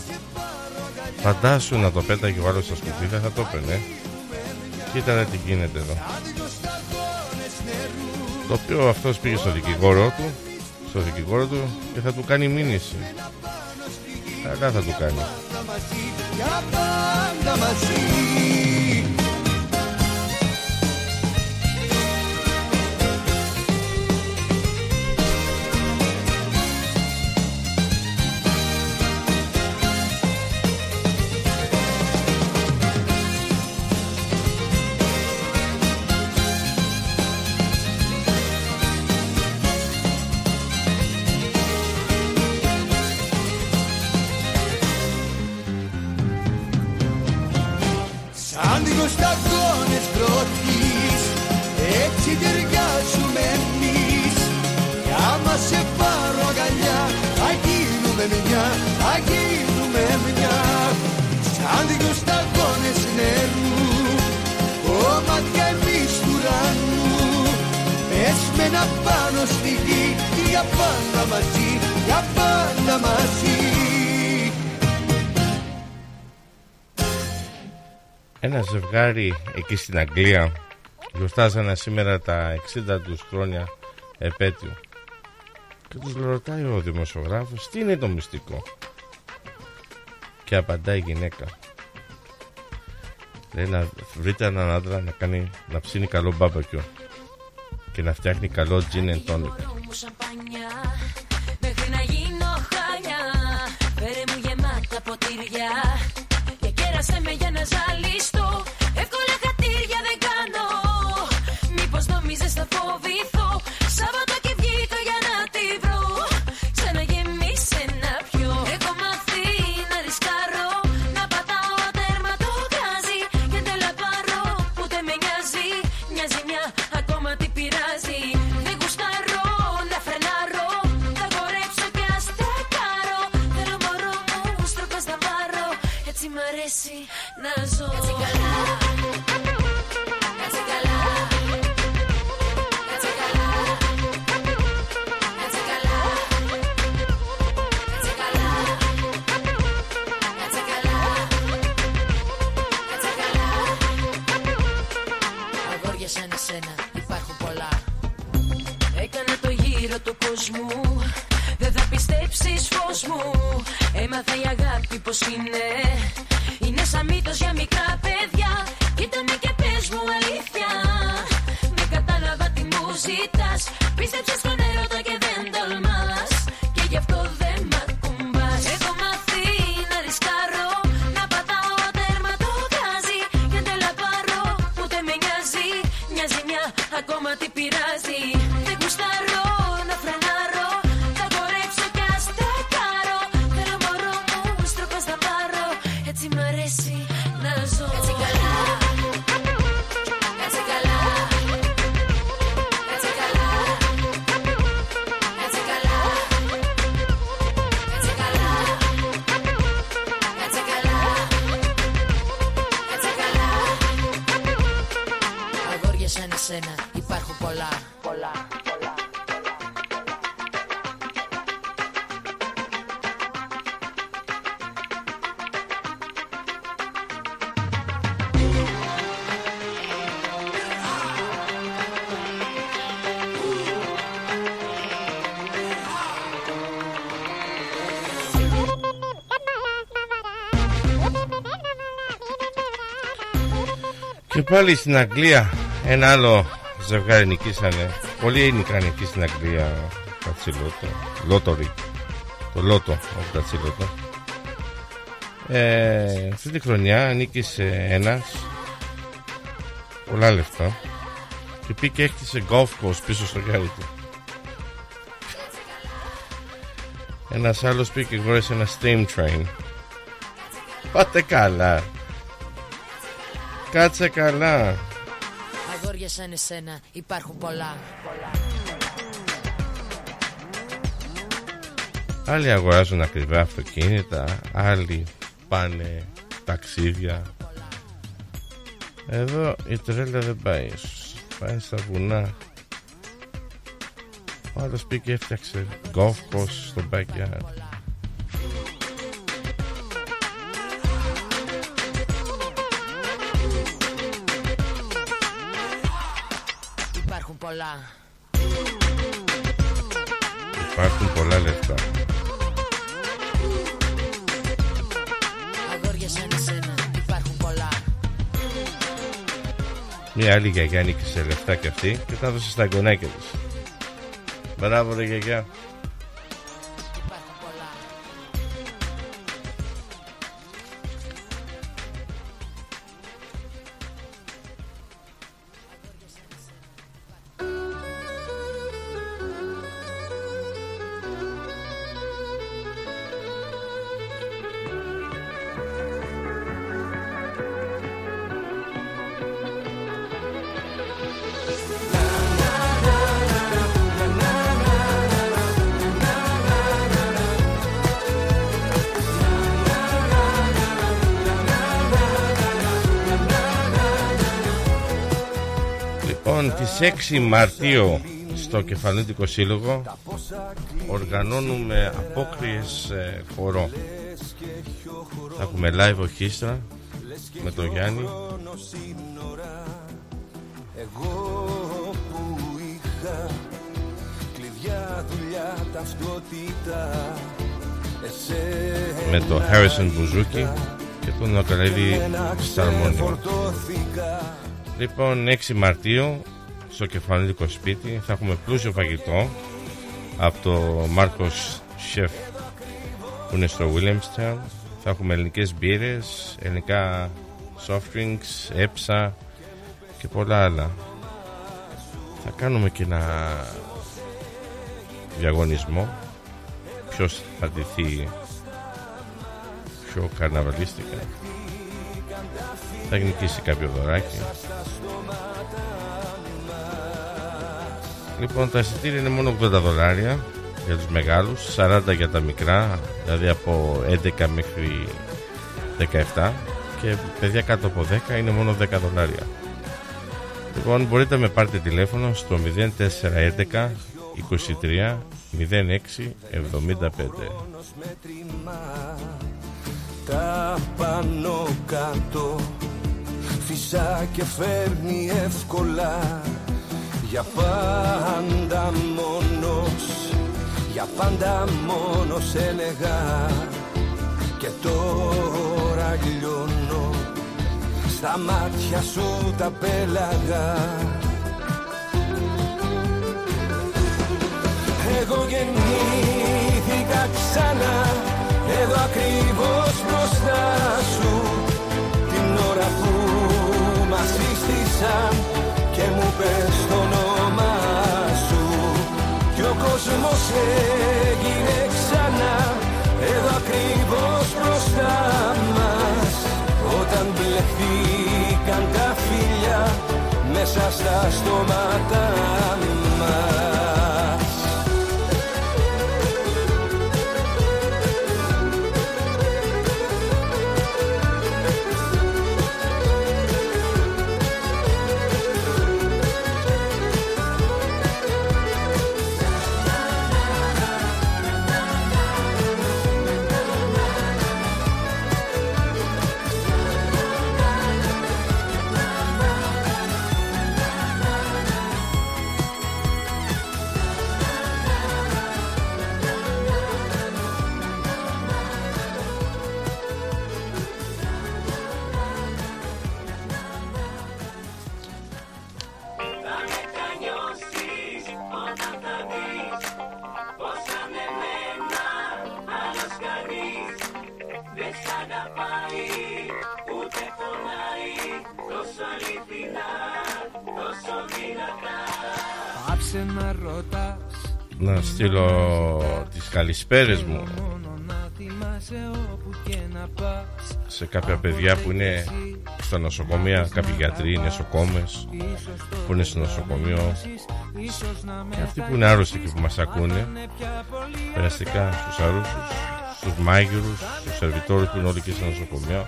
Φαντάσου να το πέταγε ο άλλος στα σκουπίδια θα το έπαιρνε. Κοίτα τι γίνεται εδώ. Το οποίο αυτός πήγε στο δικηγόρο του στο δικηγόρο του και θα του κάνει μήνυση. Καλά θα του κάνει. Πες με να πάνω στη γη Για πάντα μαζί, για πάντα μαζί Ένα ζευγάρι εκεί στην Αγγλία γιορτάζανε σήμερα τα 60 τους χρόνια επέτειο. Και τους ρωτάει ο δημοσιογράφος τι είναι το μυστικό; Και απαντάει η γυναίκα. Λέει να βρείτε έναν άντρα να, κάνει, να ψήνει καλό μπάμπεκιο και να φτιάχνει καλό gin and tonic. Αρέσει να Και πάλι στην Αγγλία ένα άλλο ζευγάρι νικήσανε. Πολλοί ελληνικά νικήσει στην Αγγλία τα τσιλότο. Λότορι. Το λότο, όχι τα τσιλότο. Ε, αυτή τη χρονιά νίκησε ένας πολλά λεφτά και πήγε και έκτισε golf course πίσω στο γάρι του. Ένας άλλος πήγε και γνώρισε ένα steam train. Πάτε καλά. Κάτσε καλά. Αγόρια σαν εσένα υπάρχουν πολλά Άλλοι αγοράζουν ακριβά αυτοκίνητα, άλλοι πάνε ταξίδια. Εδώ η τρέλα δεν πάει. Πάει στα βουνά. Ο άλλος πήγε και έφτιαξε golf course στο backyard. Άλλη γιαγιά νίκησε λεφτά και αυτή και τα έδωσε στα εγγονάκια της. Μπράβο ρε γιαγιά. Λοιπόν, τις 6 Μαρτίου στο Κεφαλίτικο Σύλλογο οργανώνουμε απόκριες ε, χορό. Θα έχουμε live ορχήστρα με τον Γιάννη. Εγώ που είχα κλειδιά, δουλειά, ταυτότητα Εσένα με τον Harrison Μπουζούκι και τον Νοκαλέδη Σταρμόνιο. φορτώθηκα Λοιπόν, 6 Μαρτίου στο κεφαλικό σπίτι θα έχουμε πλούσιο φαγητό από το Μάρκος Σεφ που είναι στο Williamstown. Θα έχουμε ελληνικές μπύρες, ελληνικά soft drinks, έψα και πολλά άλλα. Θα κάνουμε και ένα διαγωνισμό ποιος θα ντυθεί πιο καρναβαλίστικα θα νικήσει κάποιο δωράκι λοιπόν τα εισιτήρια είναι μόνο 80 δολάρια για τους μεγάλους 40 για τα μικρά δηλαδή από 11 μέχρι 17 και παιδιά κάτω από 10 είναι μόνο 10 δολάρια. Λοιπόν μπορείτε να με πάρετε τηλέφωνο στο 0411 23 06 75 τα πάνω κάτω Φυσά και φέρνει εύκολα Για πάντα μόνος Για πάντα μόνος σε έλεγα. Και τώρα λιώνω Στα μάτια σου τα πέλαγα. Εγώ γεννήθηκα ξανά Εδώ ακριβώς μπροστά σου. Την ώρα που μας σύστησαν Και μου πες το κόσμος έγινε ξανά. Εδώ ακριβώς μπροστά μας Όταν μπλεχθήκαν τα φίλια Μέσα στα στόματα μας Να στείλω τις καλησπέρες μου Μόνο να θυμάσαι όπου και να πας σε κάποια παιδιά που είναι στα νοσοκομεία, κάποιοι γιατροί, νοσοκόμες που είναι στο νοσοκομείο. Και αυτοί που είναι άρρωστοι και που μας ακούνε περαστικά στους αρρώστους, στους μάγειρους, στους σερβιτόρους που είναι όλοι και στα νοσοκομεία.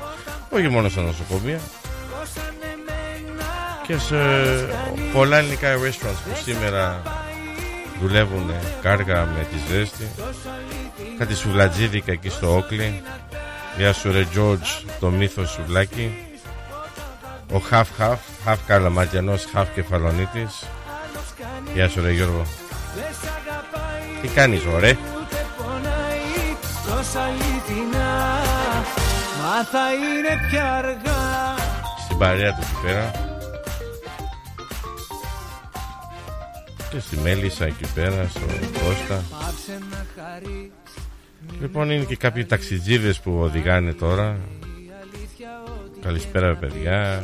Όχι μόνο στα νοσοκομεία. Και σε πολλά ελληνικά restaurants που σήμερα δουλεύουν κάργα με τη ζέστη κάτι σουβλατζίδικα εκεί στο Όκλι. Γεια σου ρε George το μύθος σουβλάκι Ο Χαφ Χαφ Χαφ Καλαματιανός Χαφ Κεφαλονίτης. Γεια σου ρε Γιώργο. Τι κάνεις ωραία; Ούτε πονάει τόσο αληθινά Μα θα είναι πια αργά. Στην παρέα τους εκεί πέρα Και στη Μέλισσα εκεί πέρα Στο Κώστα. Πάψε να χαρείς Λοιπόν είναι και κάποιοι ταξιτζίδες που οδηγάνε τώρα. Καλησπέρα παιδιά.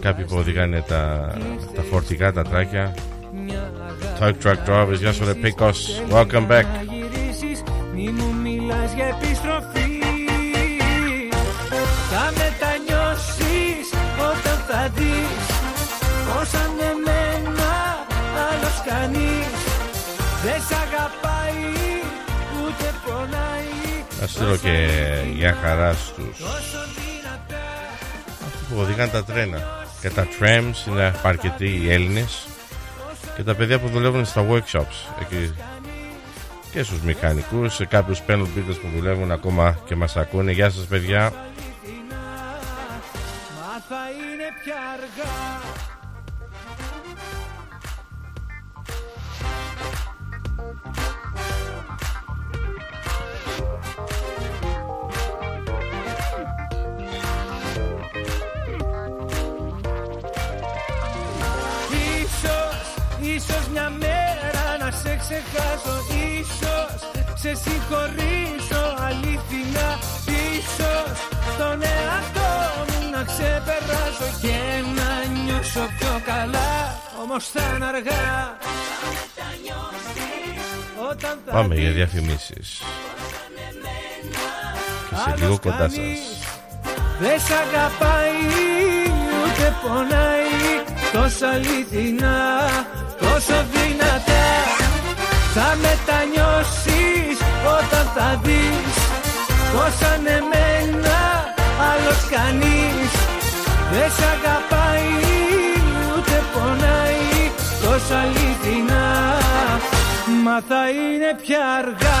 Κάποιοι που οδηγάνε τα, τα φορτικά τα τράκια. Truck truck drivers Γεια σου ρε Πίκος. Welcome back. Να γυρίσεις μη μου μιλάς για επιστροφή. Θα μετανιώσεις όταν θα δεις Πως πονάει Να στείλω και για χαράς στους Αυτοί που οδηγάνε τα τρένα. Και τα trams είναι αρκετοί οι Έλληνες. Και τα παιδιά που δουλεύουν στα workshops. Εκεί και στους μηχανικούς. Σε κάποιους παίρνουν πίτες που δουλεύουν ακόμα και μας ακούνε. Γεια σας παιδιά ίσως μια μέρα να σε ξεχάσω Ίσως σε συγχωρήσω αλήθινα Ίσως τον εαυτό μου να ξεπεράσω Και να νιώσω πιο καλά. Όμως θα είναι αργά. Όταν θα Πάμε για δεις διαφημίσεις. Και σε λίγο κοντά σας. Δεν σ' αγαπάει ούτε πονάει Τόσο αληθινά, τόσο δυνατά. Θα μετανιώσεις όταν θα δεις Πως αν εμένα άλλος κανείς Δεν σ' αγαπάει ούτε πονάει. Τόσο αληθινά Μα θα είναι πια αργά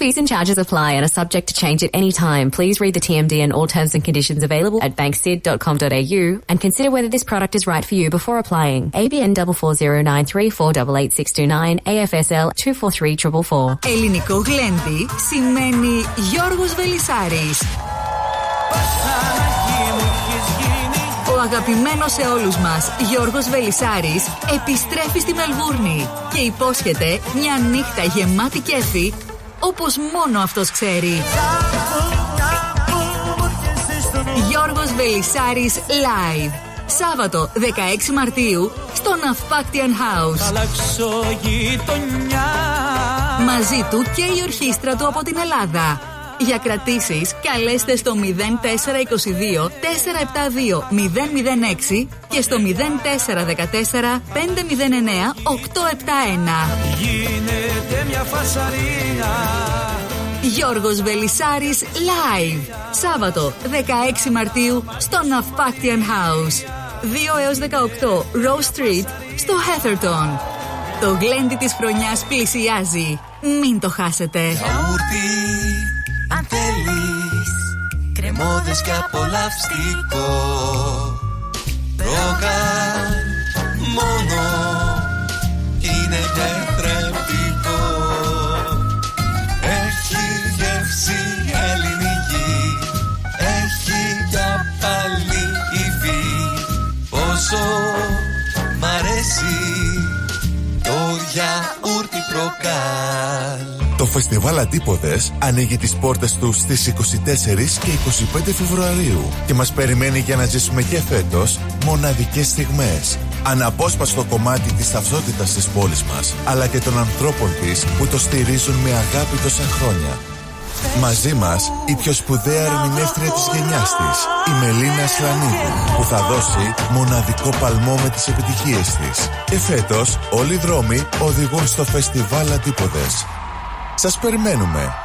Fees and charges apply and are subject to change at any time. Please read the TMD and all terms and conditions available at banksid.com.au and consider whether this product is right for you before applying. ABN 44093488629 AFSL 243444. Ελληνικό γλέντι σημαίνει Γιώργος Βελισάρης. Ο αγαπημένος σε όλους μας Γιώργος Βελισάρης επιστρέφει στη Μελβούρνη και υπόσχεται μια νύχτα γεμάτη κέφι όπως μόνο αυτός ξέρει. Γιώργος Βελισάρης Live. Σάββατο 16 Μαρτίου στο Ναυπάκτιαν House. Μαζί του και η ορχήστρα του από την Ελλάδα. Για κρατήσεις καλέστε στο 0422 472 006 και στο 0414 509 871. Γίνεται μια φασαρία Γιώργος Βελισάρης Live. Σάββατο 16 Μαρτίου στο Ναυπάκτιαν House. 2 έως 18 Rose Street στο Heatherton. Το γλέντι της χρονιάς πλησιάζει. Μην το χάσετε. Γιαούρτι, αν θέλεις Κρεμόδες και απολαυστικό Ρόγαν μόνο Είναι τετρεπτικό Πόσο μ' αρέσει Το γιαούρτι προκάλ Το φεστιβάλ Αντίποδες ανοίγει τις πόρτες του στις 24 και 25 Φεβρουαρίου και μας περιμένει για να ζήσουμε και φέτος μοναδικές στιγμές. Αναπόσπαστο κομμάτι της ταυτότητας της πόλης μας, αλλά και των ανθρώπων της που το στηρίζουν με αγάπη τόσα χρόνια. Μαζί μας η πιο σπουδαία ερμηνεύτρια της γενιάς της, η Μελίνα Σλανίδου, που θα δώσει μοναδικό παλμό με τις επιτυχίες της. Και φέτος όλοι οι δρόμοι οδηγούν στο φεστιβάλ Αντίποδες. Σας περιμένουμε.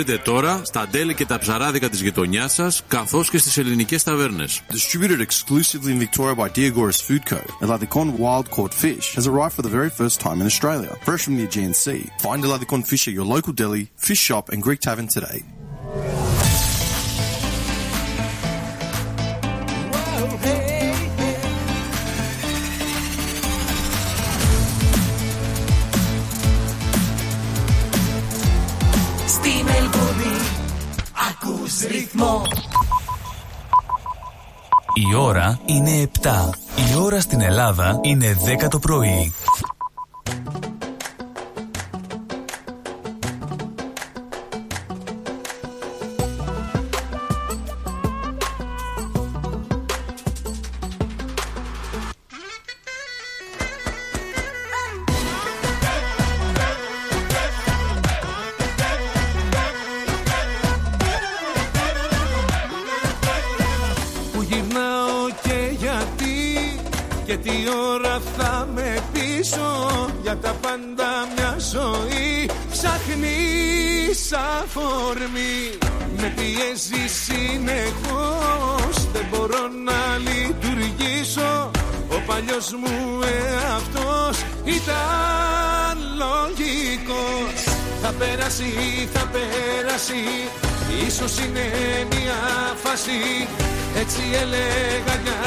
βρείτε τώρα στα τέλη και τα ψαράδικα της γειτονιάς σας, καθώς και στις ελληνικές ταβέρνες. Distributed exclusively in Victoria by Diagoras Food Co. Elladikon wild caught fish has arrived for the very first time in Australia, fresh from the Aegean Sea. Find Elladikon fish at your local deli, fish shop, and Greek tavern today. Ρυθμό Η ώρα είναι 7. Η ώρα στην Ελλάδα είναι 10 το πρωί. Αφορμή Με πιέζει συνεχώς. Δεν μπορώ να λειτουργήσω. Ο παλιός μου εαυτός Ήταν λογικός. Θα περάσει, θα περάσει Ίσως είναι μια φάση. Έτσι έλεγα για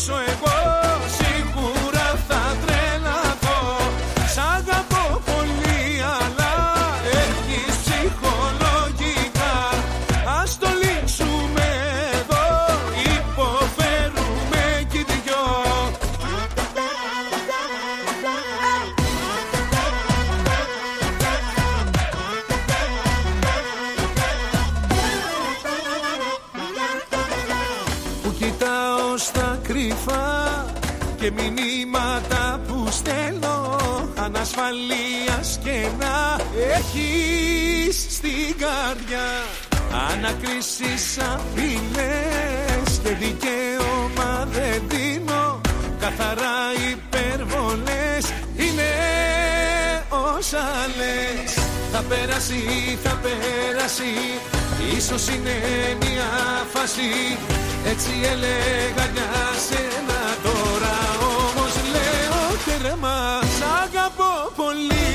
λύσω εγώ καρδιά. Ανακρίσεις απειλές και δικαίωμα δεν δίνω. Καθαρά υπερβολές είναι όσα λες. Θα περάσει, θα περάσει Ίσως είναι μια φάση. Έτσι έλεγα για σένα Τώρα όμως λέω τέρμα Σ' αγαπώ πολύ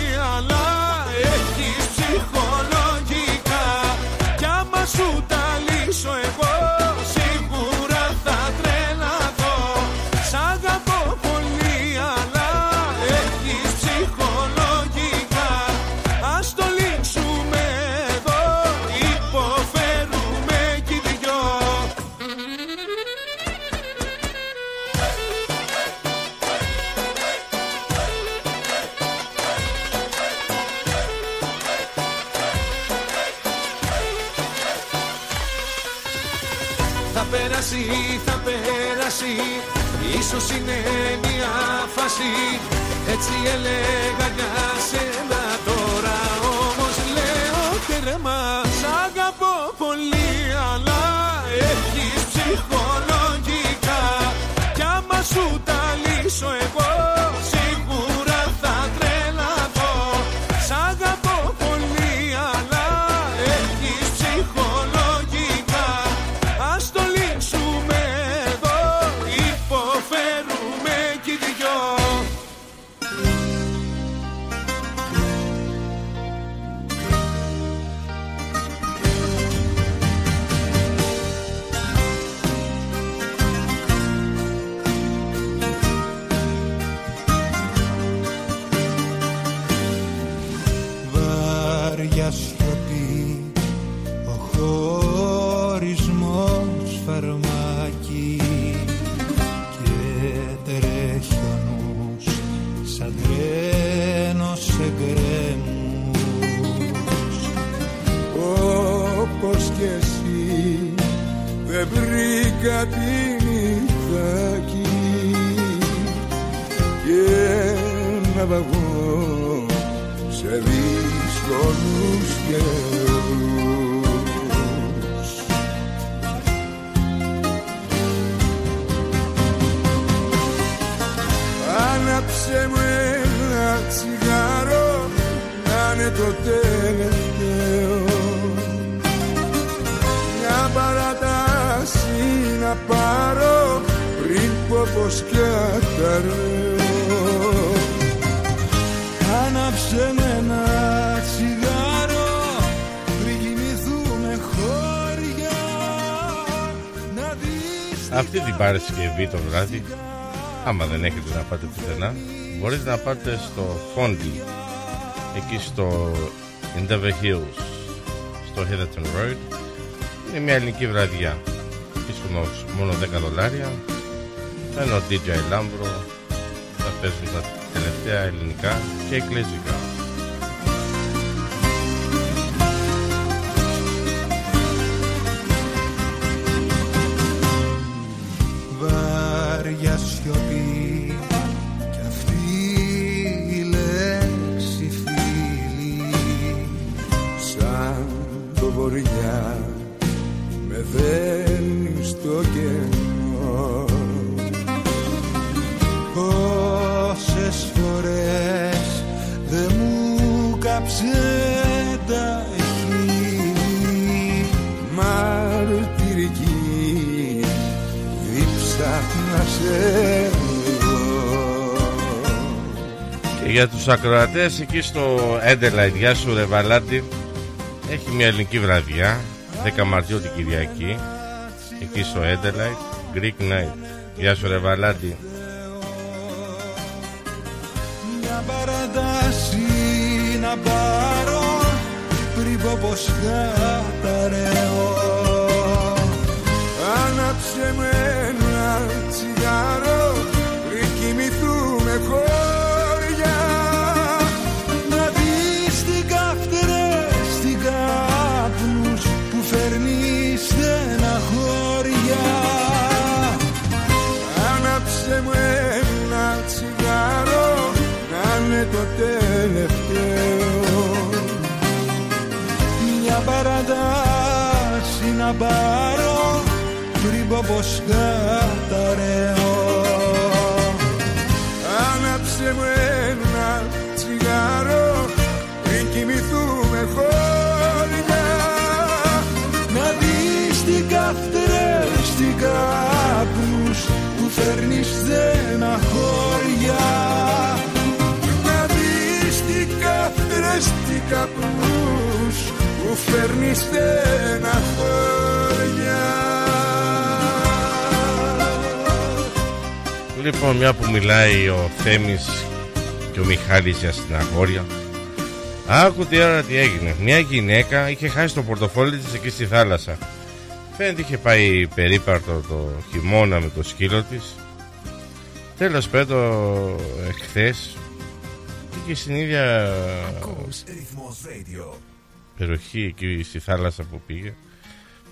βρήκα αταραίω Άναψε με ένα τσιγάρο πριν κοιμηθούμε χώρια να δεις Αυτή την Παρασκευή το βράδυ, άμα δεν έχετε να πάτε πουθενά, μπορείτε να πάτε στο Fondi, εκεί στο Endeavour Hills, στο Hitherton Road. Είναι μια ελληνική βραδιά. Ίσως μόνο 10 δολάρια. Ένα DJ Λάμπρο θα παίζουν τα τελευταία ελληνικά και εκκλησικά. Τους ακροατές εκεί στο Έντελαϊτ, γεια σου ρε Βαλάντι Έχει μια ελληνική βραδιά 10 Μαρτίου την Κυριακή Εκεί στο Έντελαϊτ Greek Night. Γεια σου ρε Βαλάντι μια παρατάση να πάρω πριν πω πως καταραίω να πάρω πριν πω πως καταραίω Άναψε μου ένα τσιγάρο πριν κοιμηθούμε χώρια να δεις τι καυτρές, τι κάπνους που φέρνεις στεναχώρια να δεις τι καυτρές, τι καπνούς που φέρνεις στεναχώρια Λοιπόν, μια που μιλάει ο Θέμης και ο Μιχάλης για στεναχώρια Άκου τι ώρα τι έγινε. Μια γυναίκα είχε χάσει το πορτοφόλι της εκεί στη θάλασσα. Φαίνεται είχε πάει περίπαρτο το χειμώνα με το σκύλο της. Τέλος πάντων, εχθές είχε στην ίδια περιοχή εκεί στη θάλασσα που πήγε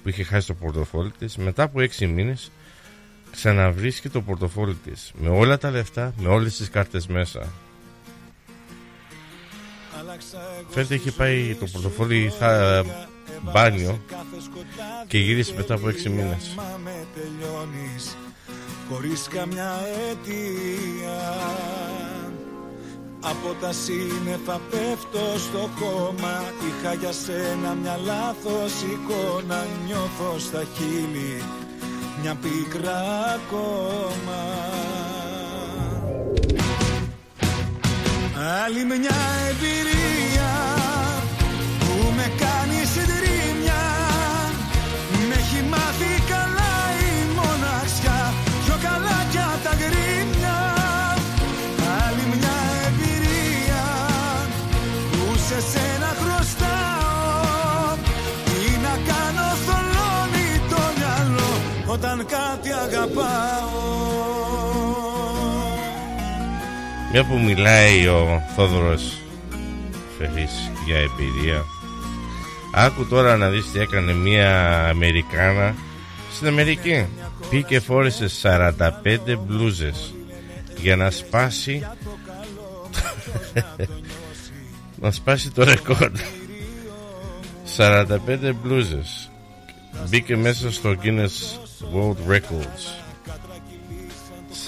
που είχε χάσει το πορτοφόλι της μετά από έξι μήνες ξαναβρίσκει το πορτοφόλι της. Με όλα τα λεφτά, με όλες τις κάρτες μέσα. Φαίνεται είχε πάει το πορτοφόλι θα μπάνιο και γύρισε μετά από έξι μήνες. Χωρίς καμιά αιτία. Από τα σύννεφα πέφτω στο κόμμα Είχα για σένα μια λάθος εικόνα. Νιώθω στα χείλη μια πίκρα ακόμα. Άλλη μια Όταν κάτι αγαπάω. Μια που μιλάει ο Θόδωρος Φερής για εμπειρία Άκου τώρα να δεις τι έκανε μια Αμερικάνα στην Αμερική. Πήγε και φόρεσε 45 μπλούζες για να σπάσει να σπάσει το ρεκόρ. 45 μπλούζες. Μπήκε μέσα στο Guinness World Records.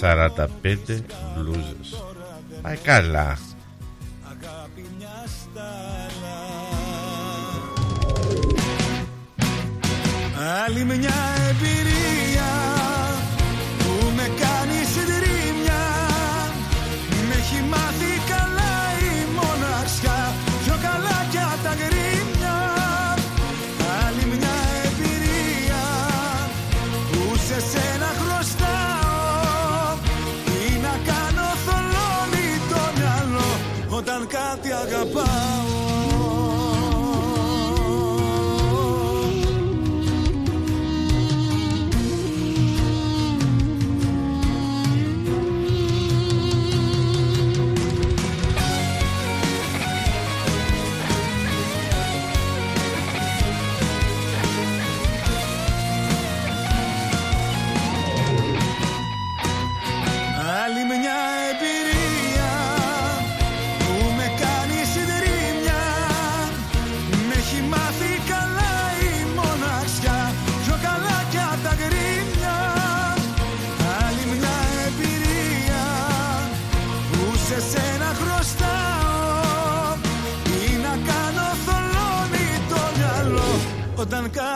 45 μπλούζες Πάει καλά. Άλλη μια εμπειρία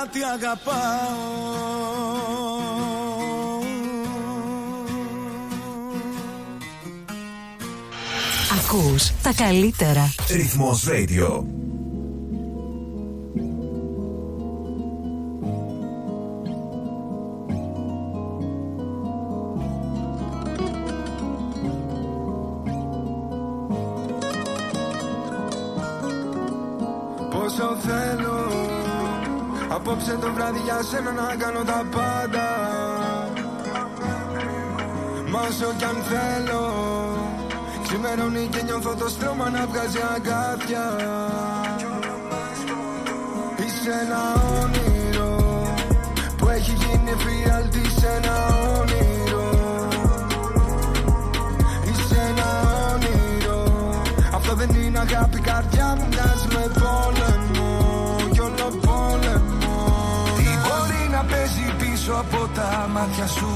κάτι αγαπάω Ακούς τα καλύτερα. Ρυθμός Radio. Απόψε το βράδυ για σένα να κάνω τα πάντα. Μα όσο κι αν θέλω Ξημερώνει και νιώθω το στρώμα να βγάζει αγκάθια. Είσαι ένα όνειρο Που έχει γίνει φιάλτη σε ένα όνειρο. Είσαι ένα όνειρο. Αγάπη καρδιά μου μοιάζει με πόλεμο πίσω από τα μάτια σου.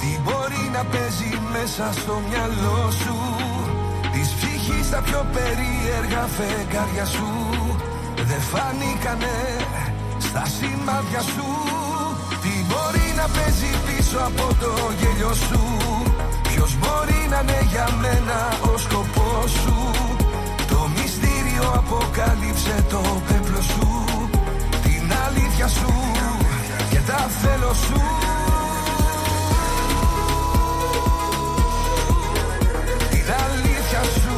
Τι μπορεί να παίζει μέσα στο μυαλό σου; Της ψυχής τα πιο περίεργα φεγγάρια σου. Δεν φάνηκανε στα σημάδια σου. Τι μπορεί να παίζει πίσω από το γέλιο σου; Ποιος μπορεί να είναι για μένα ο σκοπός σου; Το μυστήριο αποκάλυψε το πέπλο σου. Την αλήθεια σου και τα θέλω σου. Την αλήθεια σου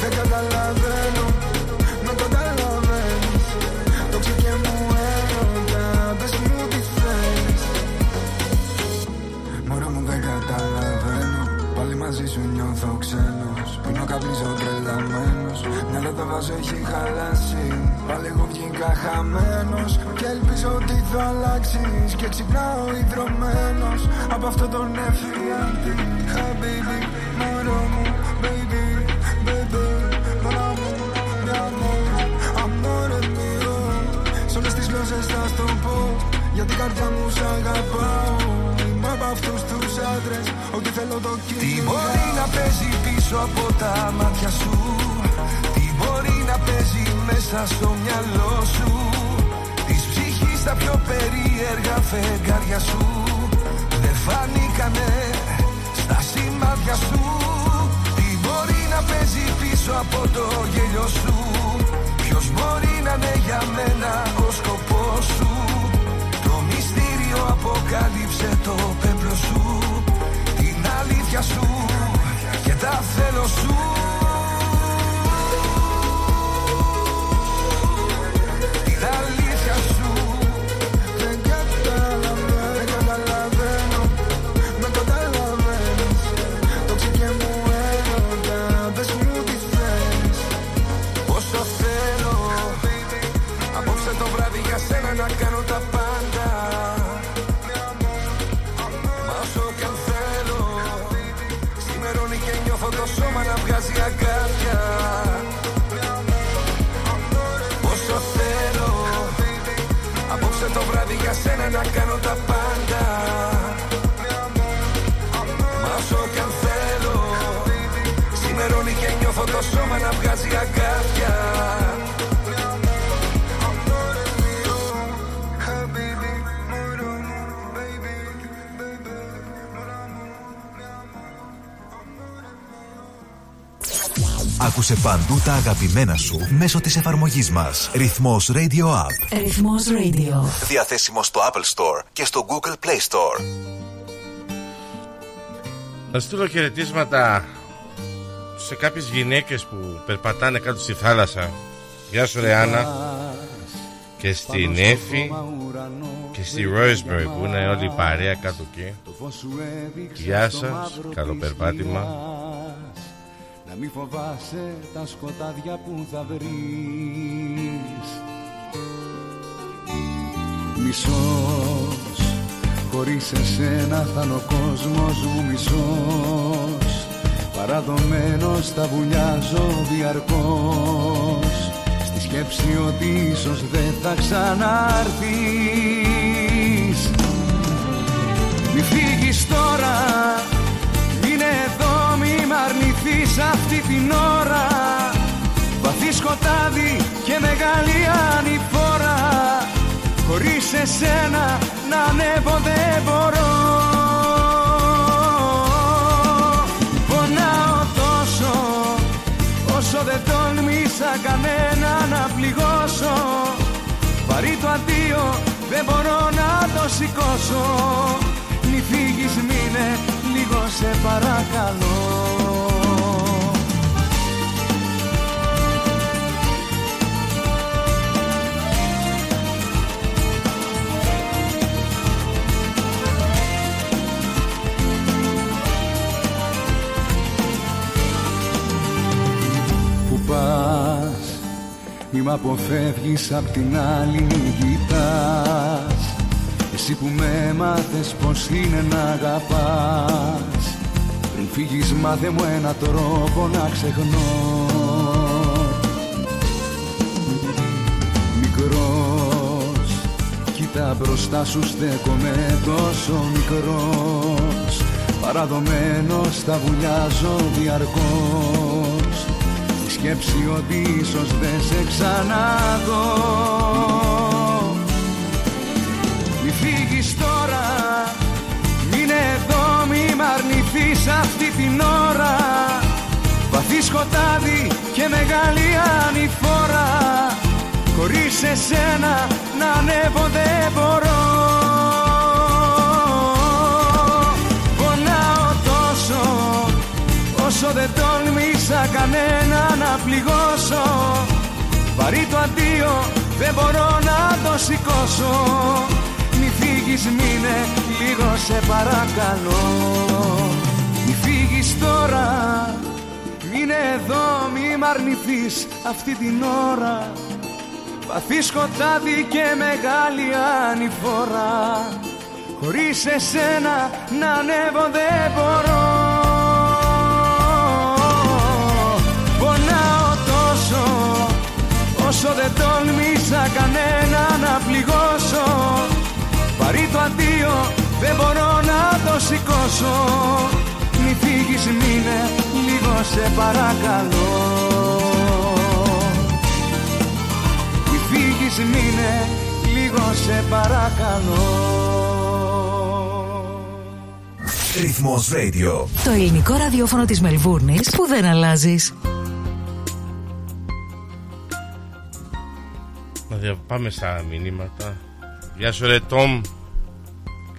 Δεν καταλαβαίνω Να καταλαβαίνεις. Το ξήκε μου έρωτα Πες μου τι θες. Μωρό μου δεν καταλαβαίνω. Πάλι μαζί σου νιώθω ξένος. Πίνω καπνίζω τρελαμένος. Μια δεν το βάζω έχει χαλάσει Πάλι εγώ βγήκα χαμένος Και ελπίζω ότι θα αλλάξεις. Και ξυπνάω ιδρωμένος Από αυτό το νεφιάντη Χαμπίμπι, μωρό μου, baby, baby Μωρό μου, mi amor, amore mio Σ' όλες τις γλώσσες θα στο πω. Γιατί η καρδιά μου σ' αγαπάω. Είμαι από αυτούς τους άντρες Ό,τι θέλω το κυνηγάω. Τι μπορεί να παίζει πίσω από τα μάτια σου; Τι μπορεί να παίζει μέσα στο μυαλό σου. Της ψυχής τα πιο περίεργα φεγγάρια σου. Δεν φάνηκανε στα σημάδια σου. Τι μπορεί να παίζει πίσω από το γέλιο σου; Ποιος μπορεί να είναι για μένα ο σκοπός σου; Το μυστήριο αποκάλυψε το πέπλο σου. Την αλήθεια σου και τα θέλω σου Άκουσε παντού τα αγαπημένα σου μέσω της εφαρμογής μας. Ρυθμός Radio App. Ρυθμός Radio. Διαθέσιμο στο Apple Store και στο Google Play Store. Να στείλω χαιρετίσματα σε κάποιες γυναίκες που περπατάνε κάτω στη θάλασσα. Γεια σου ρε Άννα. Και στη Νέφη και στη Roseberry που είναι όλη η παρέα κάτω εκεί. Γεια σας, καλό περπάτημα. Να μη φοβάσαι τα σκοτάδια που θα βρεις. Μισός Χωρίς εσένα θα είναι ο κόσμος μου μισός. Παραδομένος θα βουλιάζω διαρκώς. Στη σκέψη ότι ίσως δεν θα ξανάρθεις. Μη φύγεις τώρα Είναι εδώ. μη μ' αρνηθείς αυτή την ώρα Βαθύ σκοτάδι και μεγάλη ανηφόρα Χωρίς εσένα να ανέβω δεν μπορώ. Πονάω τόσο Όσο δεν τόλμησα κανένα να πληγώσω. Βαρύ το αντίο δεν μπορώ να το σηκώσω. Μη φύγεις μείνε λίγο σε παρακαλώ Μη μ' αποφεύγεις απ' την άλλη μη κοιτάς. Εσύ που με μάθες πως είναι να αγαπάς. Πριν φύγεις μάθε μου ένα τρόπο να ξεχνώ. Μικρός Κοίτα μπροστά σου στέκομαι τόσο μικρός. Παραδομένος τα βουλιάζω διαρκώς. Η σκέψη ότι ίσως δεν σε ξαναδώ. Μη φύγεις τώρα Μείνε εδώ μη μ' αρνηθείς αυτή την ώρα. Βαθύ σκοτάδι και μεγάλη ανηφόρα. Χωρίς εσένα να ανέβω δεν μπορώ τόλμησα κανένα να πληγώσω. Βαρύ το αντίο δεν μπορώ να το σηκώσω. Μη φύγεις μείνε λίγο σε παρακαλώ. Μη φύγεις τώρα Μείνε εδώ μη μ' αρνηθείς αυτή την ώρα. Βαθύ σκοτάδι και μεγάλη ανηφορά Χωρίς εσένα να ανέβω δεν μπορώ Όσο δεν τόλμησα κανένα να πληγώσω Βαρύ το αντίο δεν μπορώ να το σηκώσω Μη φύγεις μείνε λίγο σε παρακαλώ Μη φύγεις μείνε λίγο σε παρακαλώ Ρυθμός Radio. Το ελληνικό ραδιόφωνο της Μελβούρνης που δεν αλλάζεις. Δια- πάμε στα μηνύματα. Γεια σου ρε Τόμ.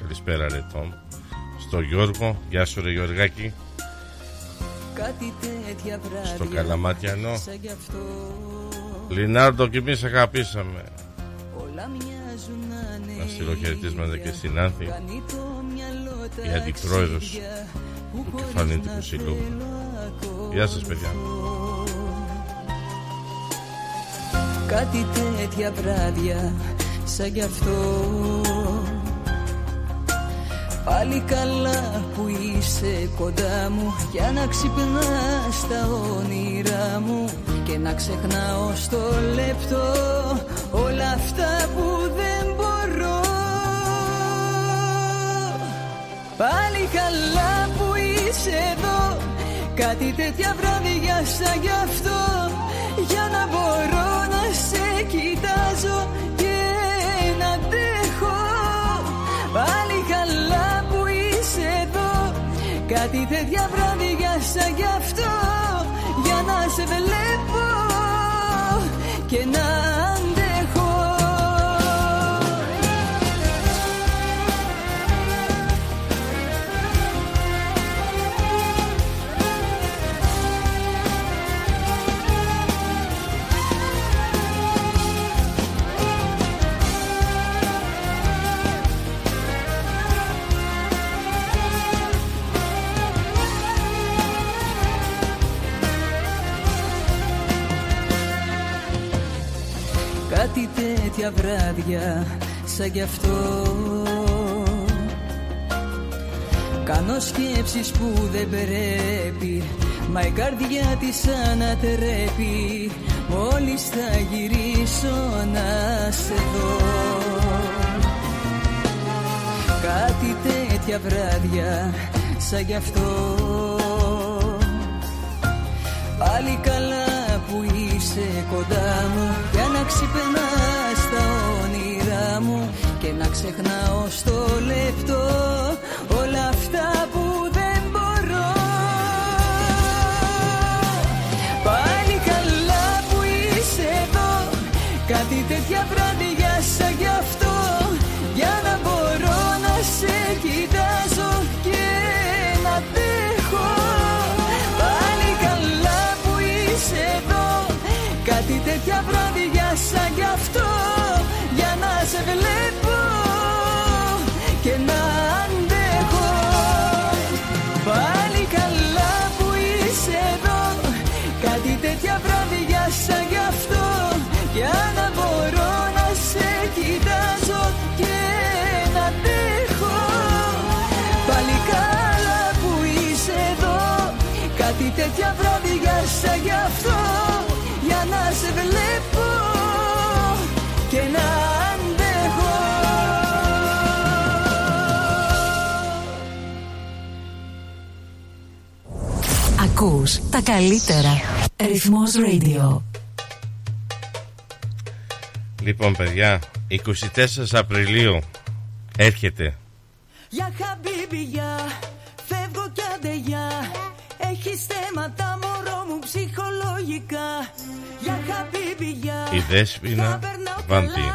Καλησπέρα ρε Τόμ. Στο Γιώργο. Γεια σου ρε Γιωργάκη. Κάτι τέτοια βράδια Στο Καλαμάτιανο. σαν γι' αυτό Λινάρντο και εμείς αγαπήσαμε. όλα μοιάζουν να είναι Να στείλω χαιρετίσματα και στην Άνθη. Κάνει το μυαλό Η αντιπρόεδρος ταξίδια του Κεφαλίνητικου Συλλόγου. Γεια σας παιδιά. Κάτι τέτοια βράδια σαν γι' αυτό. Πάλι καλά που είσαι κοντά μου Για να ξυπνάς τα όνειρά μου Και να ξεχνάω στο λεπτό Όλα αυτά που δεν μπορώ. Πάλι καλά που είσαι εδώ Κάτι τέτοια βράδια σαν γι' αυτό Κάτι τέτοια βράδια σαν γι' αυτό Για να σε βλέπω και να τέτοια βράδια σαν γι' αυτό. Κάνω σκέψεις που δεν πρέπει Μα η καρδιά της ανατρέπει. Μόλις θα γυρίσω να σε δω. Κάτι τέτοια βράδια σαν γι' αυτό. Πάλι καλά που είσαι κοντά μου Για να ξυπνάς τα όνειρά μου Και να ξεχνάω στο λεπτό Όλα αυτά που δεν μπορώ. Πάλι καλά που είσαι εδώ Κάτι τέτοια βράδια σαν γι' αυτό Για να μπορώ να σε κοιτάζω και να αντέχω. Πάλι καλά που είσαι εδώ Κάτι τέτοια βράδια βράδια γι' αυτό Για να σε βλέπω Και να αντέχω Ακούς τα καλύτερα. Ρυθμός Radio. Λοιπόν, παιδιά, 24 Απριλίου έρχεται. Για χαμπίμπι για Η Δέσποινα Βάντι.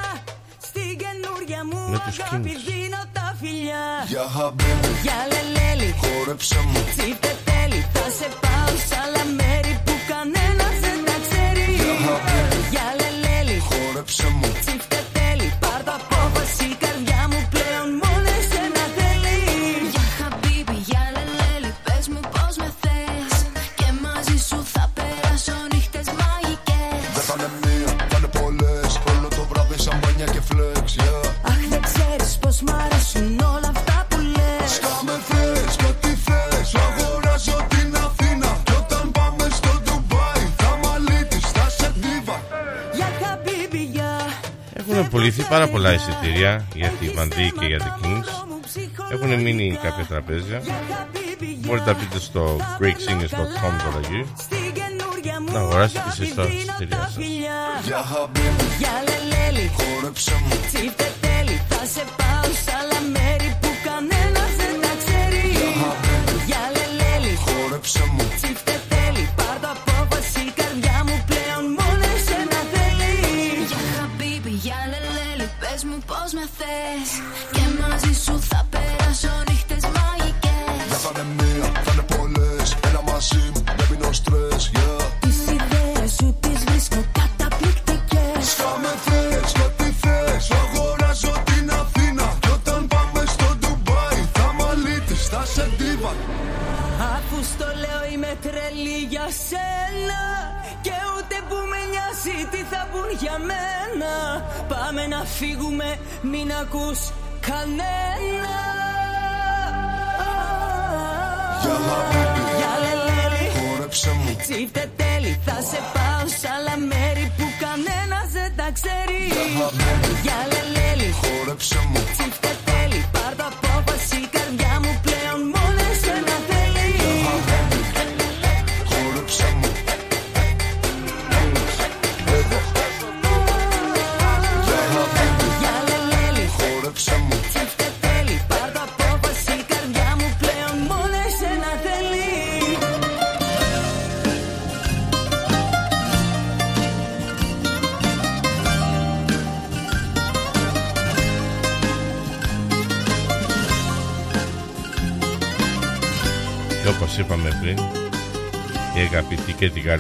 Στην καινούρια μου Με τους αγάπη Kings. δίνω τα φιλιά Για χαμπίμπι Για λελέλη Χόρεψε μου Τσίφτε τέλει Θα σε πάω σ' άλλα μέρη που κανένας δεν τα ξέρει Για χαμπίμπι Για λελέλη Χόρεψε μου Έχουν πουληθεί πάρα πολλά εισιτήρια για τη Βανδί και για τη Kings. Έχουν μείνει κάποια τραπέζια. Μπορείτε να μπείτε στο greatsingers.com.au Στην καινούρια μου να αγοράσετε τις αγάπη δίνω εισιτήρια τα σας. φιλιά Για χαμπίμπι Για λελέλη Χόρεψε μου Τσίφτε τέλει Θα σε πάω σ' άλλα μέρη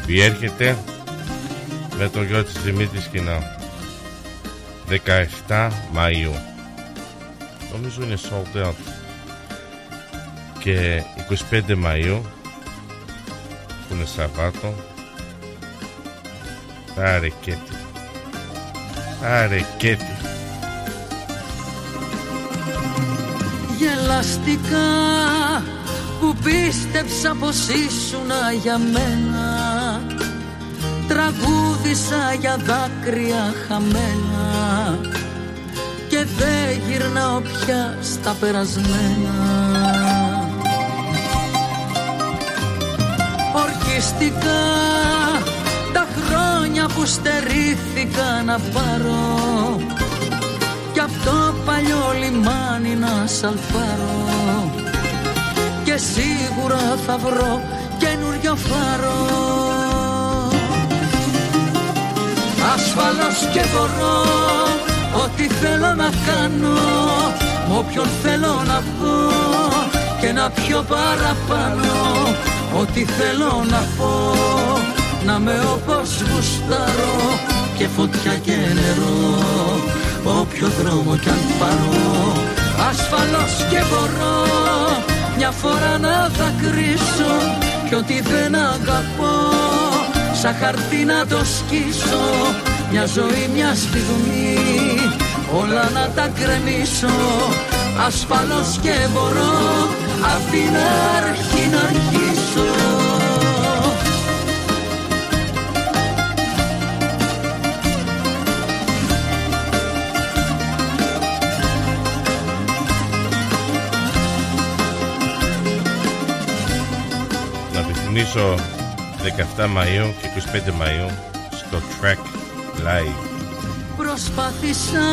και την καρδί έρχεται με το γιο της Δημήτρης Κοινά 17 Μαΐου. Νομίζω είναι sold out. Και 25 Μαΐου που είναι Σαββάτο πάρε κέτι πάρε κέτι Γελαστικά που πίστεψα πως ήσουνα για μένα Τραγούδισα για δάκρυα χαμένα Και δεν γυρνάω πια στα περασμένα. Ορκιστικά τα χρόνια που στερήθηκα να πάρω κι αυτό παλιό λιμάνι να σαλπάρω και σίγουρα θα βρω καινούριο φάρο Ασφαλώς και μπορώ ό,τι θέλω να κάνω με όποιον θέλω να βγω και να πιω παραπάνω. Ό,τι θέλω να πω να με όπως γουστάρω και φωτιά και νερό όποιο δρόμο κι αν πάρω. Ασφαλώς και μπορώ μια φορά να δακρύσω κι ό,τι δεν αγαπώ Σαν χαρτί να το σκίσω. Μια ζωή μια στιγμή Όλα να τα κρεμίσω. Ασφαλώς και μπορώ Απ' την αρχή να αρχίσω. Να 17 Μαΐου και 25 Μαΐου στο Track Live. Προσπάθησα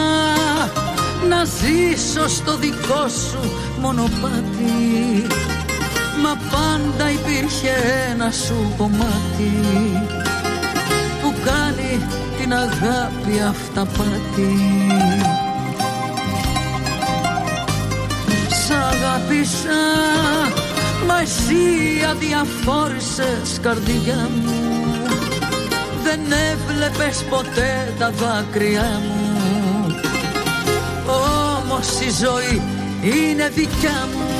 να ζήσω στο δικό σου μονοπάτι Μα πάντα υπήρχε ένα σου κομμάτι Που κάνει την αγάπη αυταπάτη Σ' αγάπησα Μα εσύ αδιαφόρησες καρδιά μου. Δεν έβλεπες ποτέ τα δάκρυά μου. Όμως η ζωή είναι δικιά μου.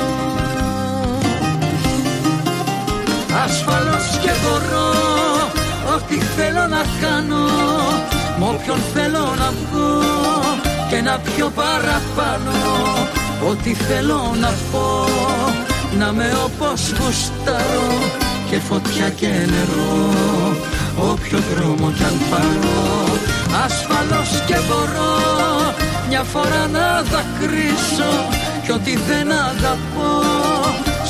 Ασφαλώς και μπορώ Ό,τι θέλω να κάνω Μ' όποιον θέλω να βγω Και να πιω παραπάνω Ό,τι θέλω να πω Να με όπως γουστάρω Και φωτιά και νερό Όποιο δρόμο κι αν πάρω Ασφαλώς και μπορώ Μια φορά να δακρύσω Κι ό,τι δεν αγαπώ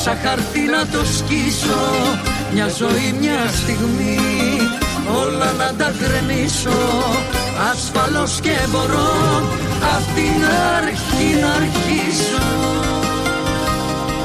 Σαν χαρτί να το σκίσω Μια ζωή μια στιγμή Όλα να τα γκρεμίσω Ασφαλώς και μπορώ Απ' την αρχή να αρχίσω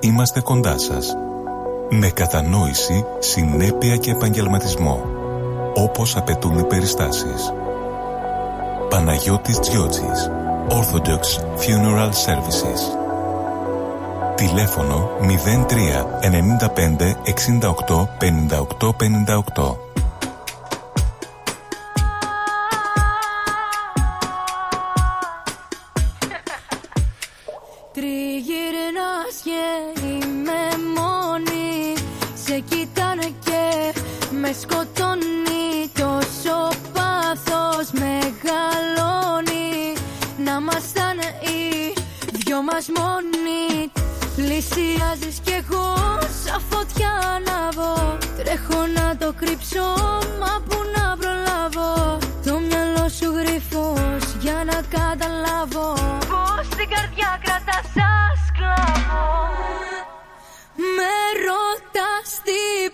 είμαστε κοντά σας. Με κατανόηση, συνέπεια και επαγγελματισμό. Όπως απαιτούν οι περιστάσεις. Παναγιώτης Τζιότσης. Orthodox Funeral Services. Τηλέφωνο 03 95 68 58 58. Δυο μας μόνοι Πλησιάζεις κι εγώ σαν φωτιά ανάβω Τρέχω να το κρύψω μα που να προλάβω. Το μυαλό σου γρυφός για να καταλάβω. Πως την καρδιά κρατάς σαν σκλάβο Με ρωτάς τι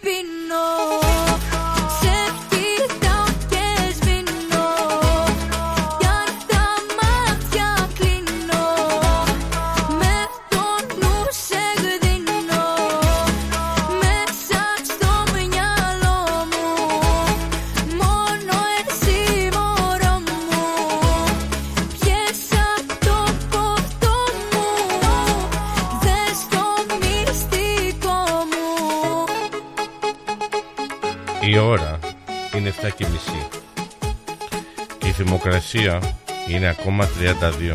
θερμοκρασία Είναι ακόμα 32.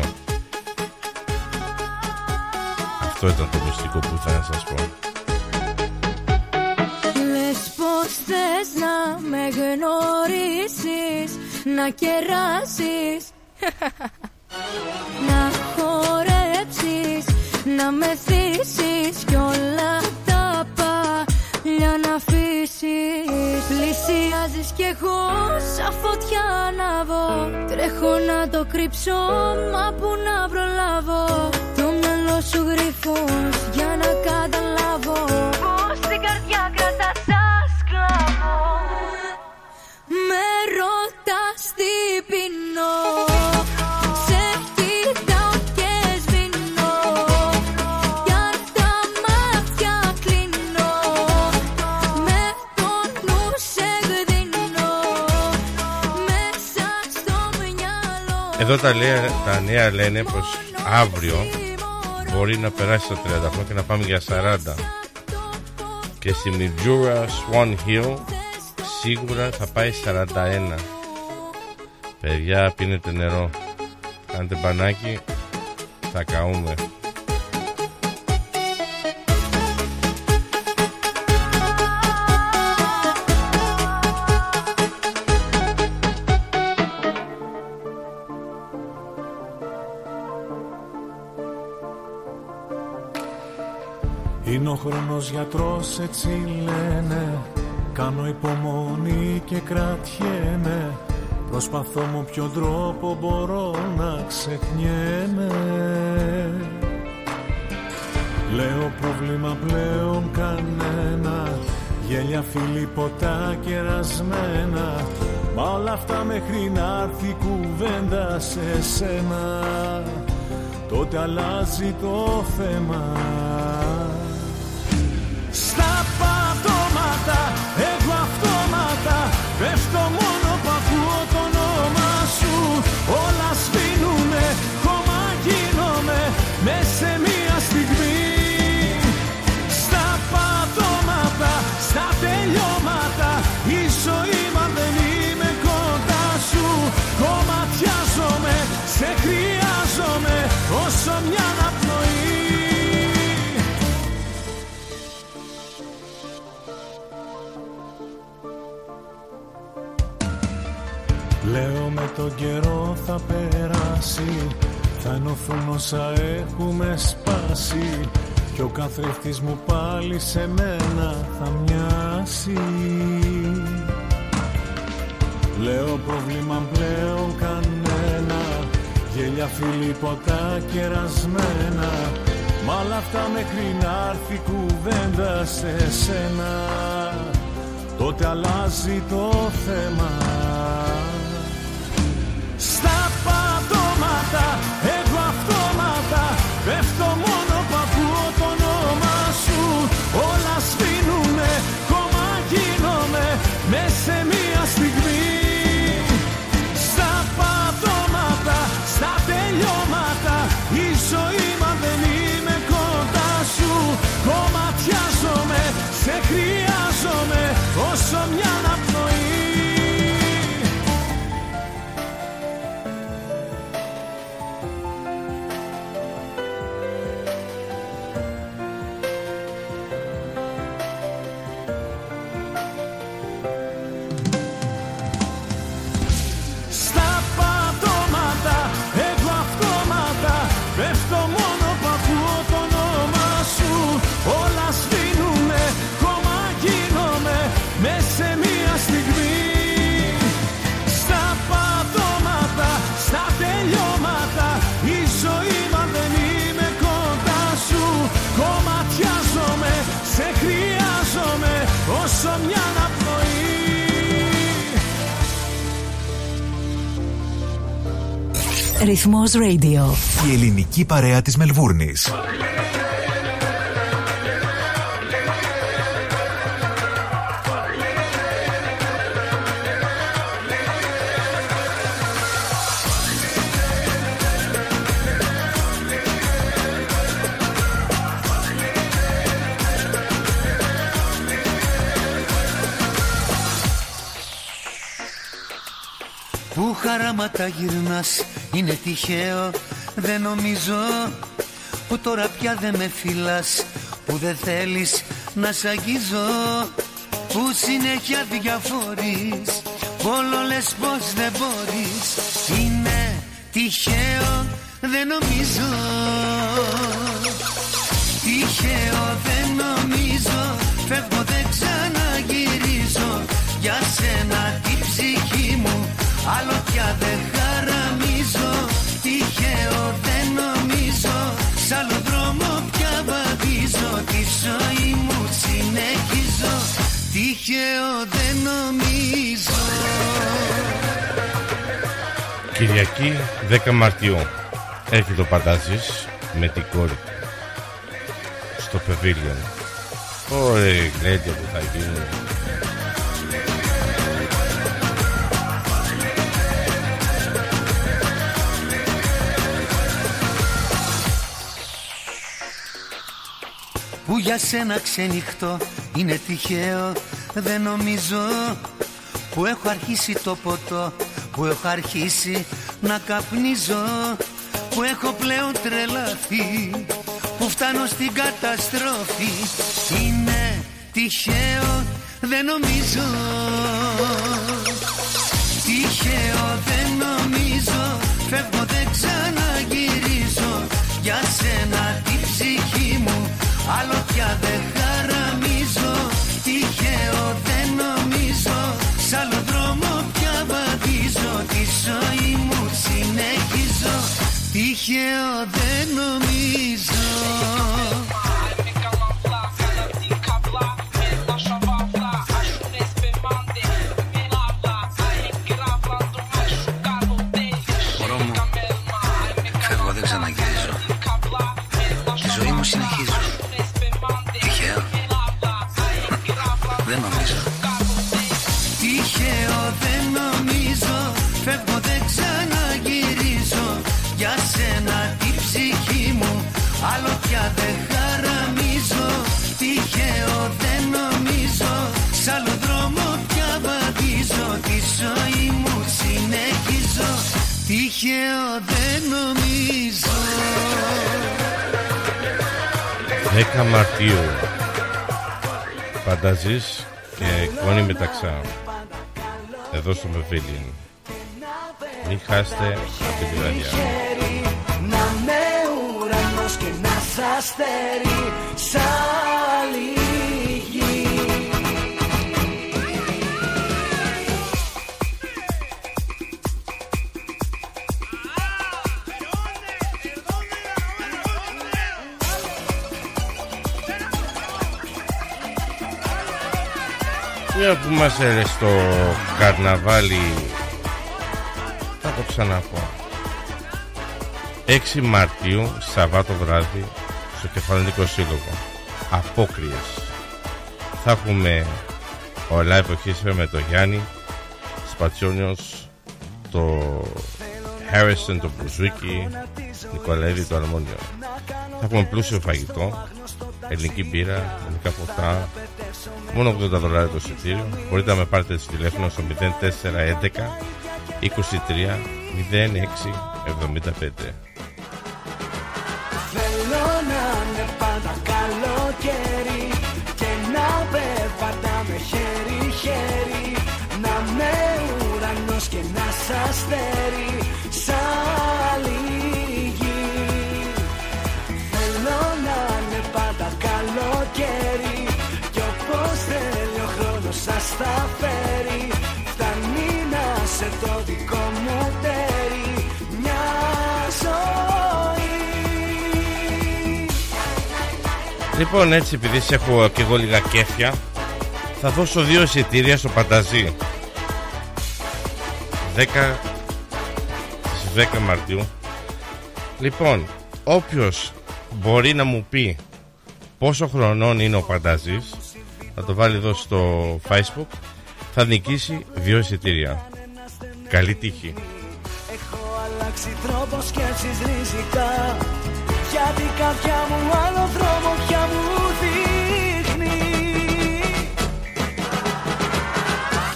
Αυτό ήταν το μυστικό που ήθελα να σας πω. Λες πως θες να με γνωρίσεις Να κεράσεις Να χορέψεις Να με θύσεις εγώ σαν φωτιά ανάβω Τρέχω να το κρύψω Μα που να προλάβω. Το μυαλό σου γρυφούς Για να καταλάβω Εδώ τα, λέ- τα νέα λένε πως αύριο μπορεί να περάσει το 30 και να πάμε για 40. Και στη Μιτζούρα Swan Hill σίγουρα θα πάει 41. Παιδιά πίνετε νερό. Κάντε μπανάκι. Θα καούμε. Είναι ο χρόνος γιατρός έτσι λένε. Κάνω υπομονή και κρατιέμαι. Προσπαθώ με ποιο τρόπο μπορώ να ξεχνιέμαι. Λέω πρόβλημα πλέον κανένα. Γέλια φίλοι ποτά κερασμένα. Μα όλα αυτά μέχρι να έρθει η κουβέντα σε σένα. Τότε αλλάζει το θέμα Στα πατώματα εγώ αυτόματα. Πέφτω μόνο που ακούω το όνομα σου. Όλα Λέω με τον καιρό θα περάσει. Θα ενωθούν όσα έχουμε σπάσει. Κι ο καθρέφτης μου πάλι σε μένα θα μοιάσει. Λέω πρόβλημα πλέον κανένα. Γέλια φίλοι ποτά κερασμένα. Μ' όλα αυτά μέχρι να έρθει η κουβέντα σε σένα. Τότε αλλάζει το θέμα πατώματα εγώ αυτόματα Πέφτω Ρυθμός Radio. Η ελληνική παρέα της Μελβούρνης. Που είχα χαράματα γυρνάς Είναι τυχαίο δεν νομίζω Που τώρα πια δεν με φυλάς Που δεν θέλεις να σ' αγγίζω Που συνέχεια διαφορείς Όλο λες πως δεν μπορείς. Είναι τυχαίο δεν νομίζω. Τυχαίο δεν νομίζω. Φεύγω δεν ξαναγυρίζω. Για σένα την ψυχή μου Άλλο δεν νομίζω Κυριακή 10 Μαρτιού Έρχεται το Παντάζης με την κόρη του στο Pavilion. Ωραία γλέντια που θα γίνουν. Που για σένα ξενυχτώ είναι τυχαίο δεν νομίζω Που έχω αρχίσει το ποτό Που έχω αρχίσει να καπνίζω Που έχω πλέον τρελαθεί Που φτάνω στην καταστροφή. Είναι τυχαίο δεν νομίζω Τυχαίο δεν νομίζω 10 Μαρτίου Πανταζής και Κόνη Μεταξά εδώ στο Pavilion. Μην χάσετε αυτή τη βραδιά. Να με ουρανός και να σ' αστέρι Σ' Μια που μας έρες στο καρναβάλι Θα το ξαναπώ. 6 Μαρτίου Σαββάτο βράδυ Στο Κεφαλικό Σύλλογο Απόκριες. Θα έχουμε Ο live ορχήστρα με το Γιάννη Σπατσιόνιος Το Harrison το Μπουζούκι Νικολαίδη το Αρμόνιο Θα έχουμε πλούσιο φαγητό Ελληνική μπύρα, ελληνικά ποτά Μόνο 80 δολάρια το εισιτήριο. Μπορείτε να με πάρετε στο τηλέφωνο στο 0411 23 06 75. Θέλω να είναι πάντα καλοκαίρι Και να περπατάμε χέρι-χέρι Να με ουρανός και να σ' αστέρι χρόνος σας θα φέρει Φτάνει να σε το δικό μου τέρι Μια ζωή Λοιπόν, έτσι επειδή σε έχω και εγώ λίγα κέφια, θα δώσω δύο εισιτήρια στο Πανταζή. 10 στις 10 Μαρτίου. Λοιπόν, όποιος μπορεί να μου πει πόσο χρονών είναι ο Πανταζής, θα το βάλει εδώ στο facebook. Θα νικήσει δύο εισιτήρια. Καλή τύχη. Έχω αλλάξει τρόπο σκέψης ριζικά. Γιατί κάποια μου άλλο δρόμο πια μου δείχνει.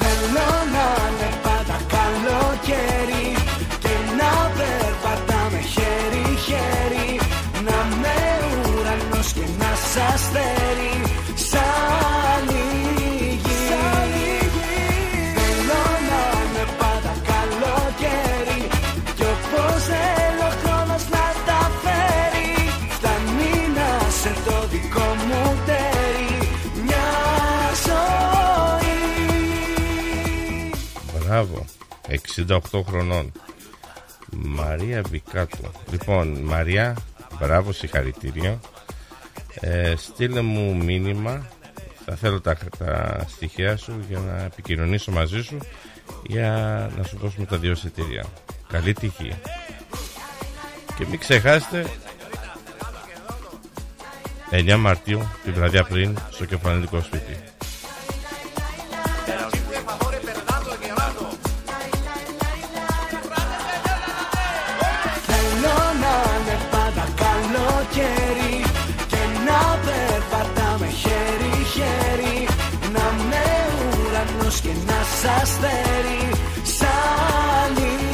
Θέλω να είναι πάντα καλοκαίρι Και να περπατάμε χέρι-χέρι. Να με ουρανός και να σας αστέρι Μπράβο. 68 χρονών. Μαρία Βικάτου. Λοιπόν, Μαρία, μπράβο, συγχαρητήριο. Ε, στείλε μου μήνυμα. Θα θέλω τα, τα στοιχεία σου για να επικοινωνήσω μαζί σου για να σου δώσουμε τα δύο εισιτήρια. Καλή τύχη. Και μην ξεχάσετε 9 Μαρτίου, τη βραδιά πριν, στο κεφαλαιντικό σπίτι. Χέρι-χέρι Να με ουρανός και να σ' αστέρι Σαν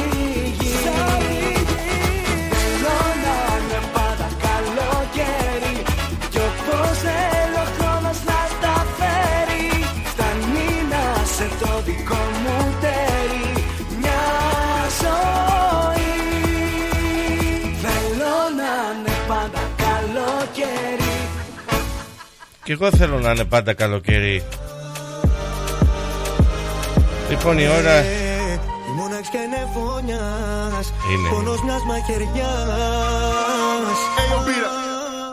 Και εγώ θέλω να είναι πάντα καλοκαίρι. Λοιπόν, η ώρα Η μοναξιά είναι φωνιάς Είναι. Πόνος μιας μαχαιριάς Hey, yo, Peter,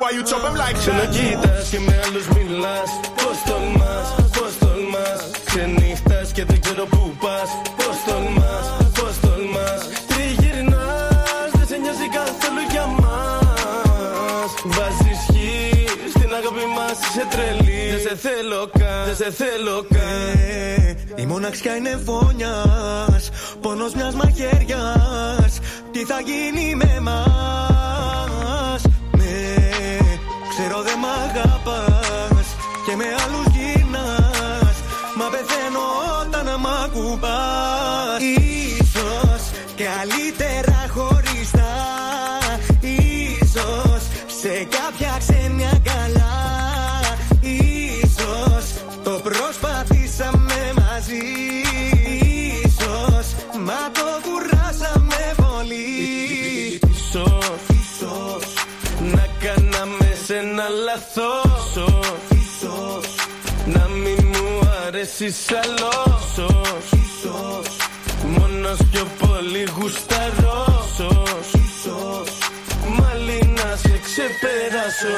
why you chop him like that? Ξανακοίτας και με άλλους μιλάς Πώς τολμάς, πώς τολμάς Ξενύχτας και δεν ξέρω που πας σε θέλω καν, δεν σε θέλω καν. Η μοναξιά είναι φωνιάς Πόνος μιας μαχαιριάς. Τι θα γίνει με μας Ναι, ξέρω δεν μ' αγαπάς. Και με άλλους σε ένα λαθός Ίσως Να μην μου αρέσεις άλλο. Ίσως Μόνος πιο πολύ γουσταρός. Ίσως Μάλι να σε ξεπεράσω.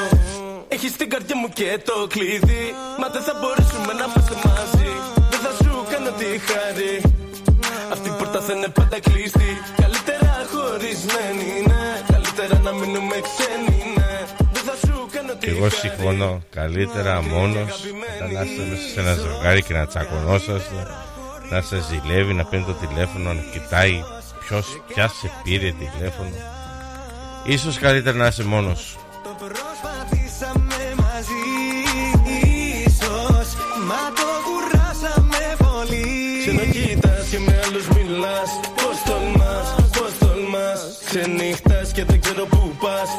Έχεις την καρδιά μου και το κλειδί. Μα δεν θα μπορέσουμε να είμαστε μαζί. Δεν θα σου κάνω τη χάρη. Αυτή η πόρτα θα είναι πάντα κλειστή. Καλύτερα χωρισμένη, ναι. Καλύτερα να μείνουμε ξένοι, εγώ συμφωνώ. Καλύτερα μόνος ήταν να είστε μέσα σε ένα ζευγάρι και να τσακωνόσαστε, να σε ζηλεύει, να παίρνει το τηλέφωνο, να κοιτάει ποιος πια σε πήρε τηλέφωνο. Ίσως καλύτερα να είσαι μόνος σου. Προσπαθήσαμε μαζί Ίσως μα το κουράσαμε πολύ Ξενοκοίτας και με άλλους μιλάς Πώς τολμάς, πώς τολμάς Ξενύχτας και δεν ξέρω που πας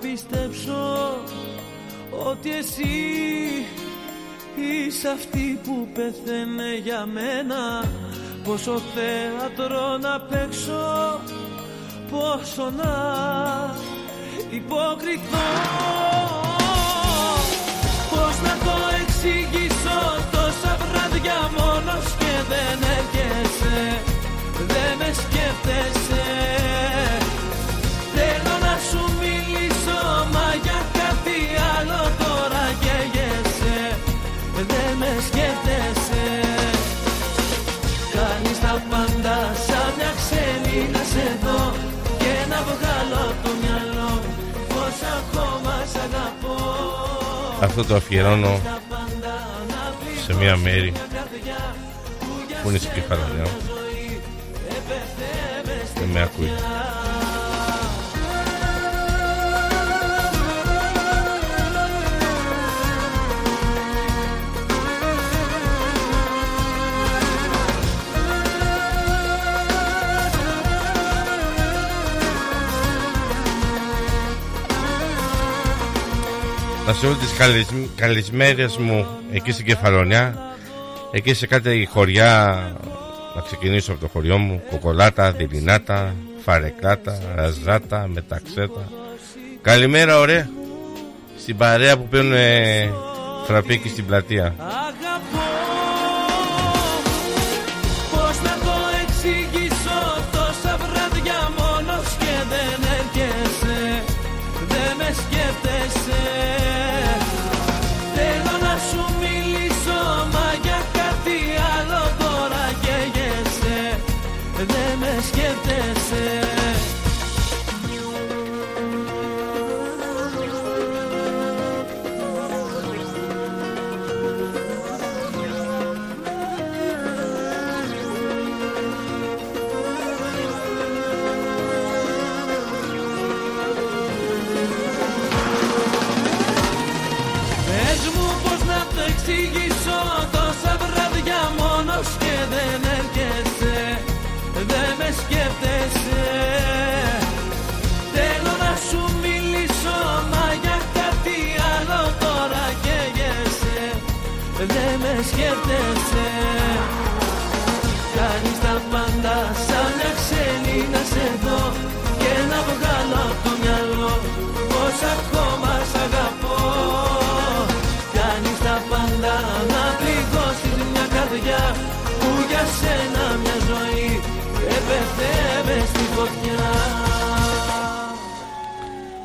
πιστέψω Ότι εσύ είσαι αυτή που πεθαίνε για μένα. Πόσο θέατρο να παίξω Πόσο να Αυτό το αφιερώνω σε μια μέρη που είναι στην Κεφαλονιά. Δεν με ακούει. Να σε όλες τις καλησ- καλησμέρες μου εκεί στην Κεφαλονιά Εκεί σε κάτι χωριά Να ξεκινήσω από το χωριό μου Κοκολάτα, Δηλινάτα, Φαρεκλάτα, Ραζάτα, Μεταξέτα. Καλημέρα ωραία. Στην παρέα που παίρνουν φραπίκι στην πλατεία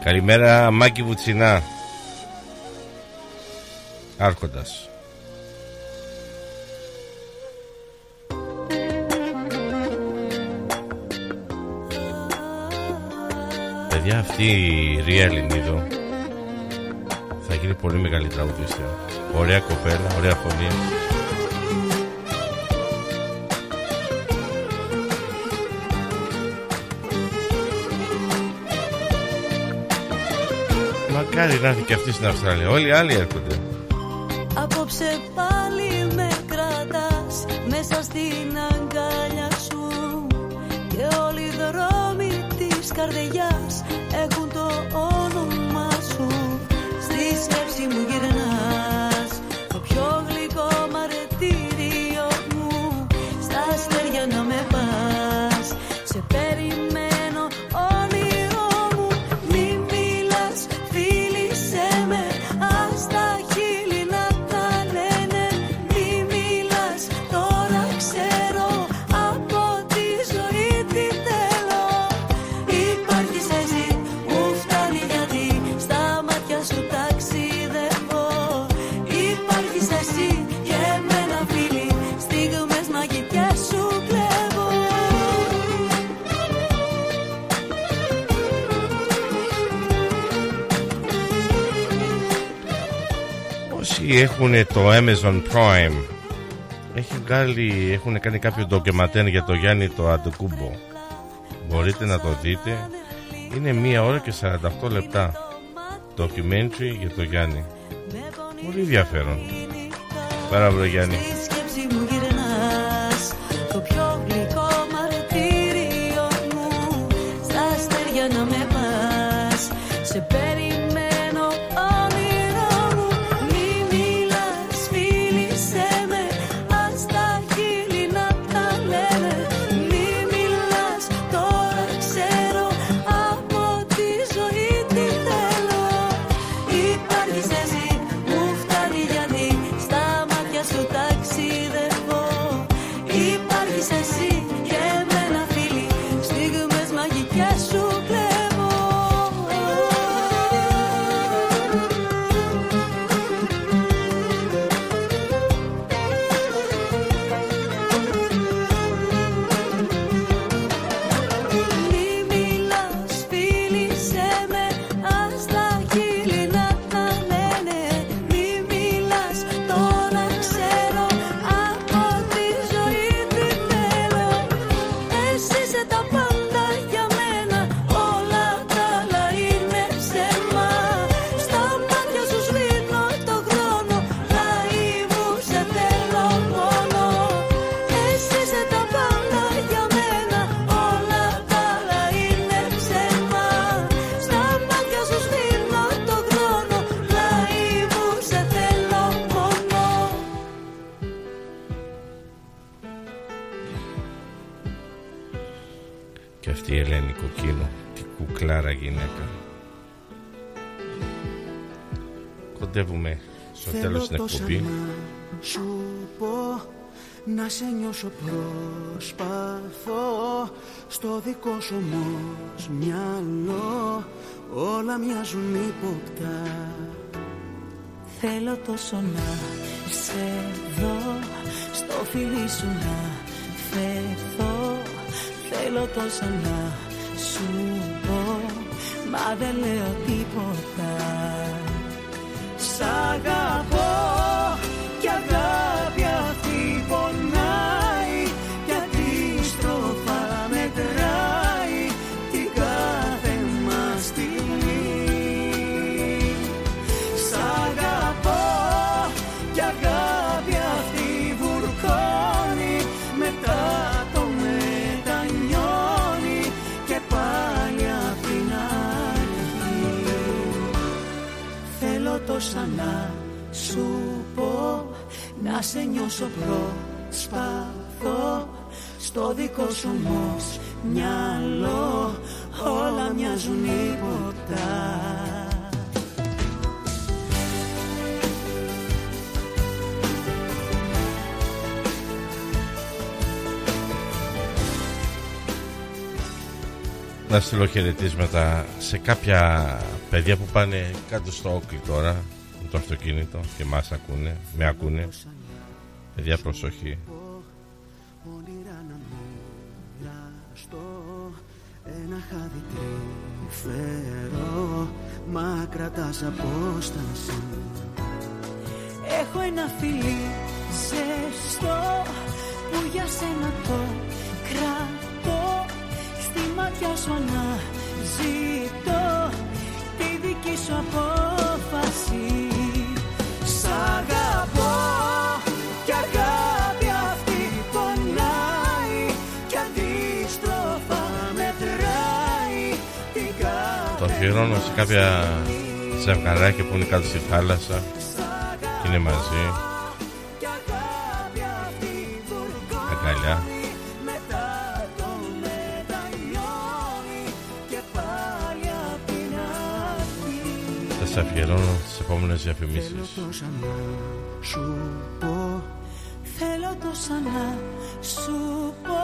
Καλημέρα Μάκη Βουτσινά. Άρχοντας. Παιδιά αυτή η Ρία Ελληνίδου Θα γίνει πολύ μεγάλη τραγουδίστρια. Ωραία κοπέλα, ωραία φωνή Μακάρι να έρθει και αυτή στην Αυστραλία. Όλοι οι άλλοι έρχονται. Απόψε πάλι με κρατάς μέσα στην αγκαλιά σου. Και όλοι οι δρόμοι της καρδιάς έχουν το όνομα σου. Στη σκέψη μου γυρνάς έχουν το Amazon Prime. Έχει βγάλει, έχουν κάνει κάποιο ντοκιματέρ για το Γιάννη το Αντεκούμπο Μπορείτε να το δείτε. Είναι μία ώρα και 48 λεπτά. Documentary για το Γιάννη. Πολύ ενδιαφέρον. Μπράβο Γιάννη να σε νιώσω προσπαθώ στο δικό σου όμως μυαλό όλα μοιάζουν ύποπτα. Θέλω τόσο να σε δω Στο φίλι σου να φεθώ. Θέλω τόσο να σου πω Μα δεν λέω τίποτα. Σ' αγαπώ σε νιώσω προσπαθώ Στο δικό σου όμως μυαλό Όλα μοιάζουν ύποπτα Να στείλω χαιρετίσματα σε κάποια παιδιά που πάνε κάτω στο όκλι τώρα με το αυτοκίνητο και μας ακούνε, με ακούνε. Παιδιά προσοχή. Όνειρα να μοιραστώ Ένα χάδι τρυφερό Μα κρατάς απόσταση. Έχω ένα φιλί ζεστό που για σένα το κρατώ. Στη μάτια σου αναζητώ τη δική σου απόφαση κάθε Το αφιερώνω σε κάποια ζευγαράκια που είναι κάτω στη θάλασσα και είναι μαζί. Αγκαλιά. μετά το μετανιώνει και πάλι απ' την αρχή Θα σε αφιερώνω στις επόμενες Θέλω διαφημίσεις. τόσα να σου πω Θέλω τόσα να σου πω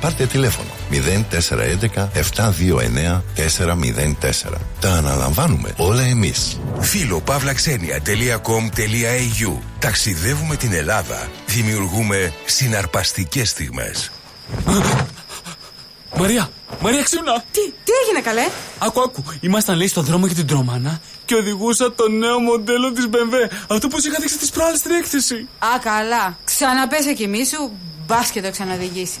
Πάρτε τηλέφωνο 0411 729 404. Τα αναλαμβάνουμε όλα εμείς. Φίλο παύλαξενια.com.au Ταξιδεύουμε την Ελλάδα. Δημιουργούμε συναρπαστικές στιγμές. Μαρία, Μαρία, ξύπνα! Τι, τι έγινε καλέ; Άκου, άκου. Ήμασταν λέει στον δρόμο για την τρομάνα και οδηγούσα το νέο μοντέλο της BMW. Αυτό που σου είχα δείξει τις προάλλες στην έκθεση; Α, καλά. Ξαναπέσε κι σου, μπα και το ξαναδηγήσει.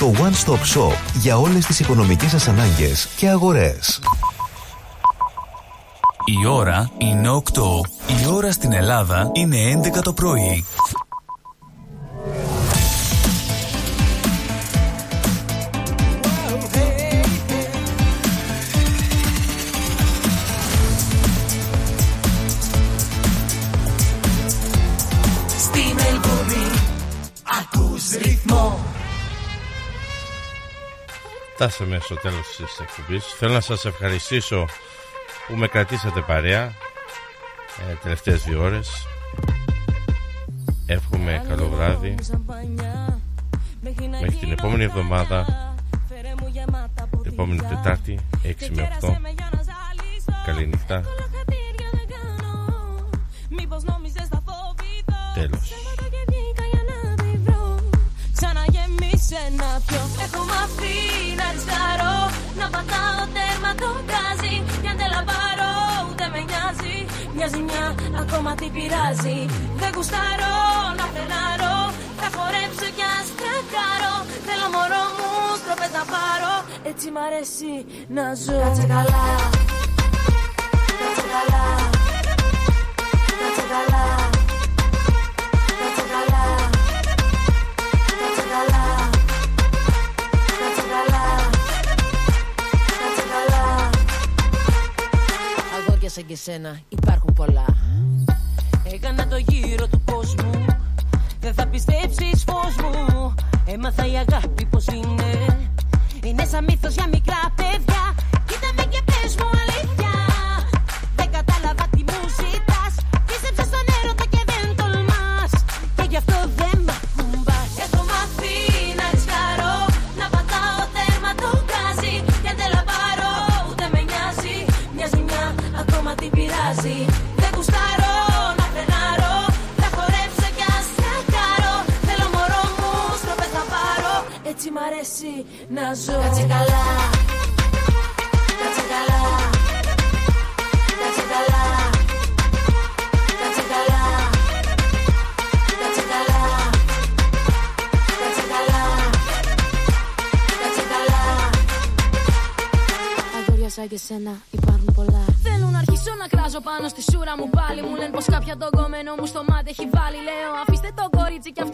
το One Stop Shop για όλες τις οικονομικές σας ανάγκες και αγορές. Η ώρα είναι 8. Η ώρα στην Ελλάδα είναι 11 το πρωί. Στη Μελβούνι ακούς ρυθμό Φτάσαμε στο τέλος της εκπομπής. Θέλω να σας ευχαριστήσω που με κρατήσατε παρέα ε, τελευταίες δύο ώρες. Εύχομαι καλό βράδυ. Μέχρι την επόμενη εβδομάδα, την επόμενη Τετάρτη, 6 με 8. Καλή νύχτα. Τέλος. Να πιω Έχω μάθει να ρισκάρω Να πατάω τέρμα το γκάζι. Κι αν δεν λαμπάρω ούτε με νοιάζει. Μια ζημιά ακόμα τι πειράζει. Δεν γουστάρω να φρενάρω Θα χορέψω κι ας τρακάρω Θέλω μωρό μου στροφές να πάρω. Έτσι μ' αρέσει να ζω. Κάτσε καλά. Κάτσε καλά. Κάτσε καλά. Κάτσε καλά σαν και σένα υπάρχουν πολλά. Έκανα το γύρο του κόσμου Δεν θα πιστέψεις φως μου. Έμαθα η αγάπη πως είναι Είναι σαν μύθος για μικρά παιδιά. Κοίτα με και πες μου να ζω. Κάτσε καλά. Κάτσε καλά. Κάτσε καλά. Κάτσε καλά. Κάτσε καλά. Κάτσε καλά. Κάτσε καλά. Αγόρια σαν και σένα υπάρχουν πολλά. Θέλουν να αρχίσω να κράζω πάνω στη σούρα μου πάλι. Μου λένε πως κάποια τον κομμένο μου στο μάτι έχει βάλει. Λέω αφήστε το κορίτσι κι αυτό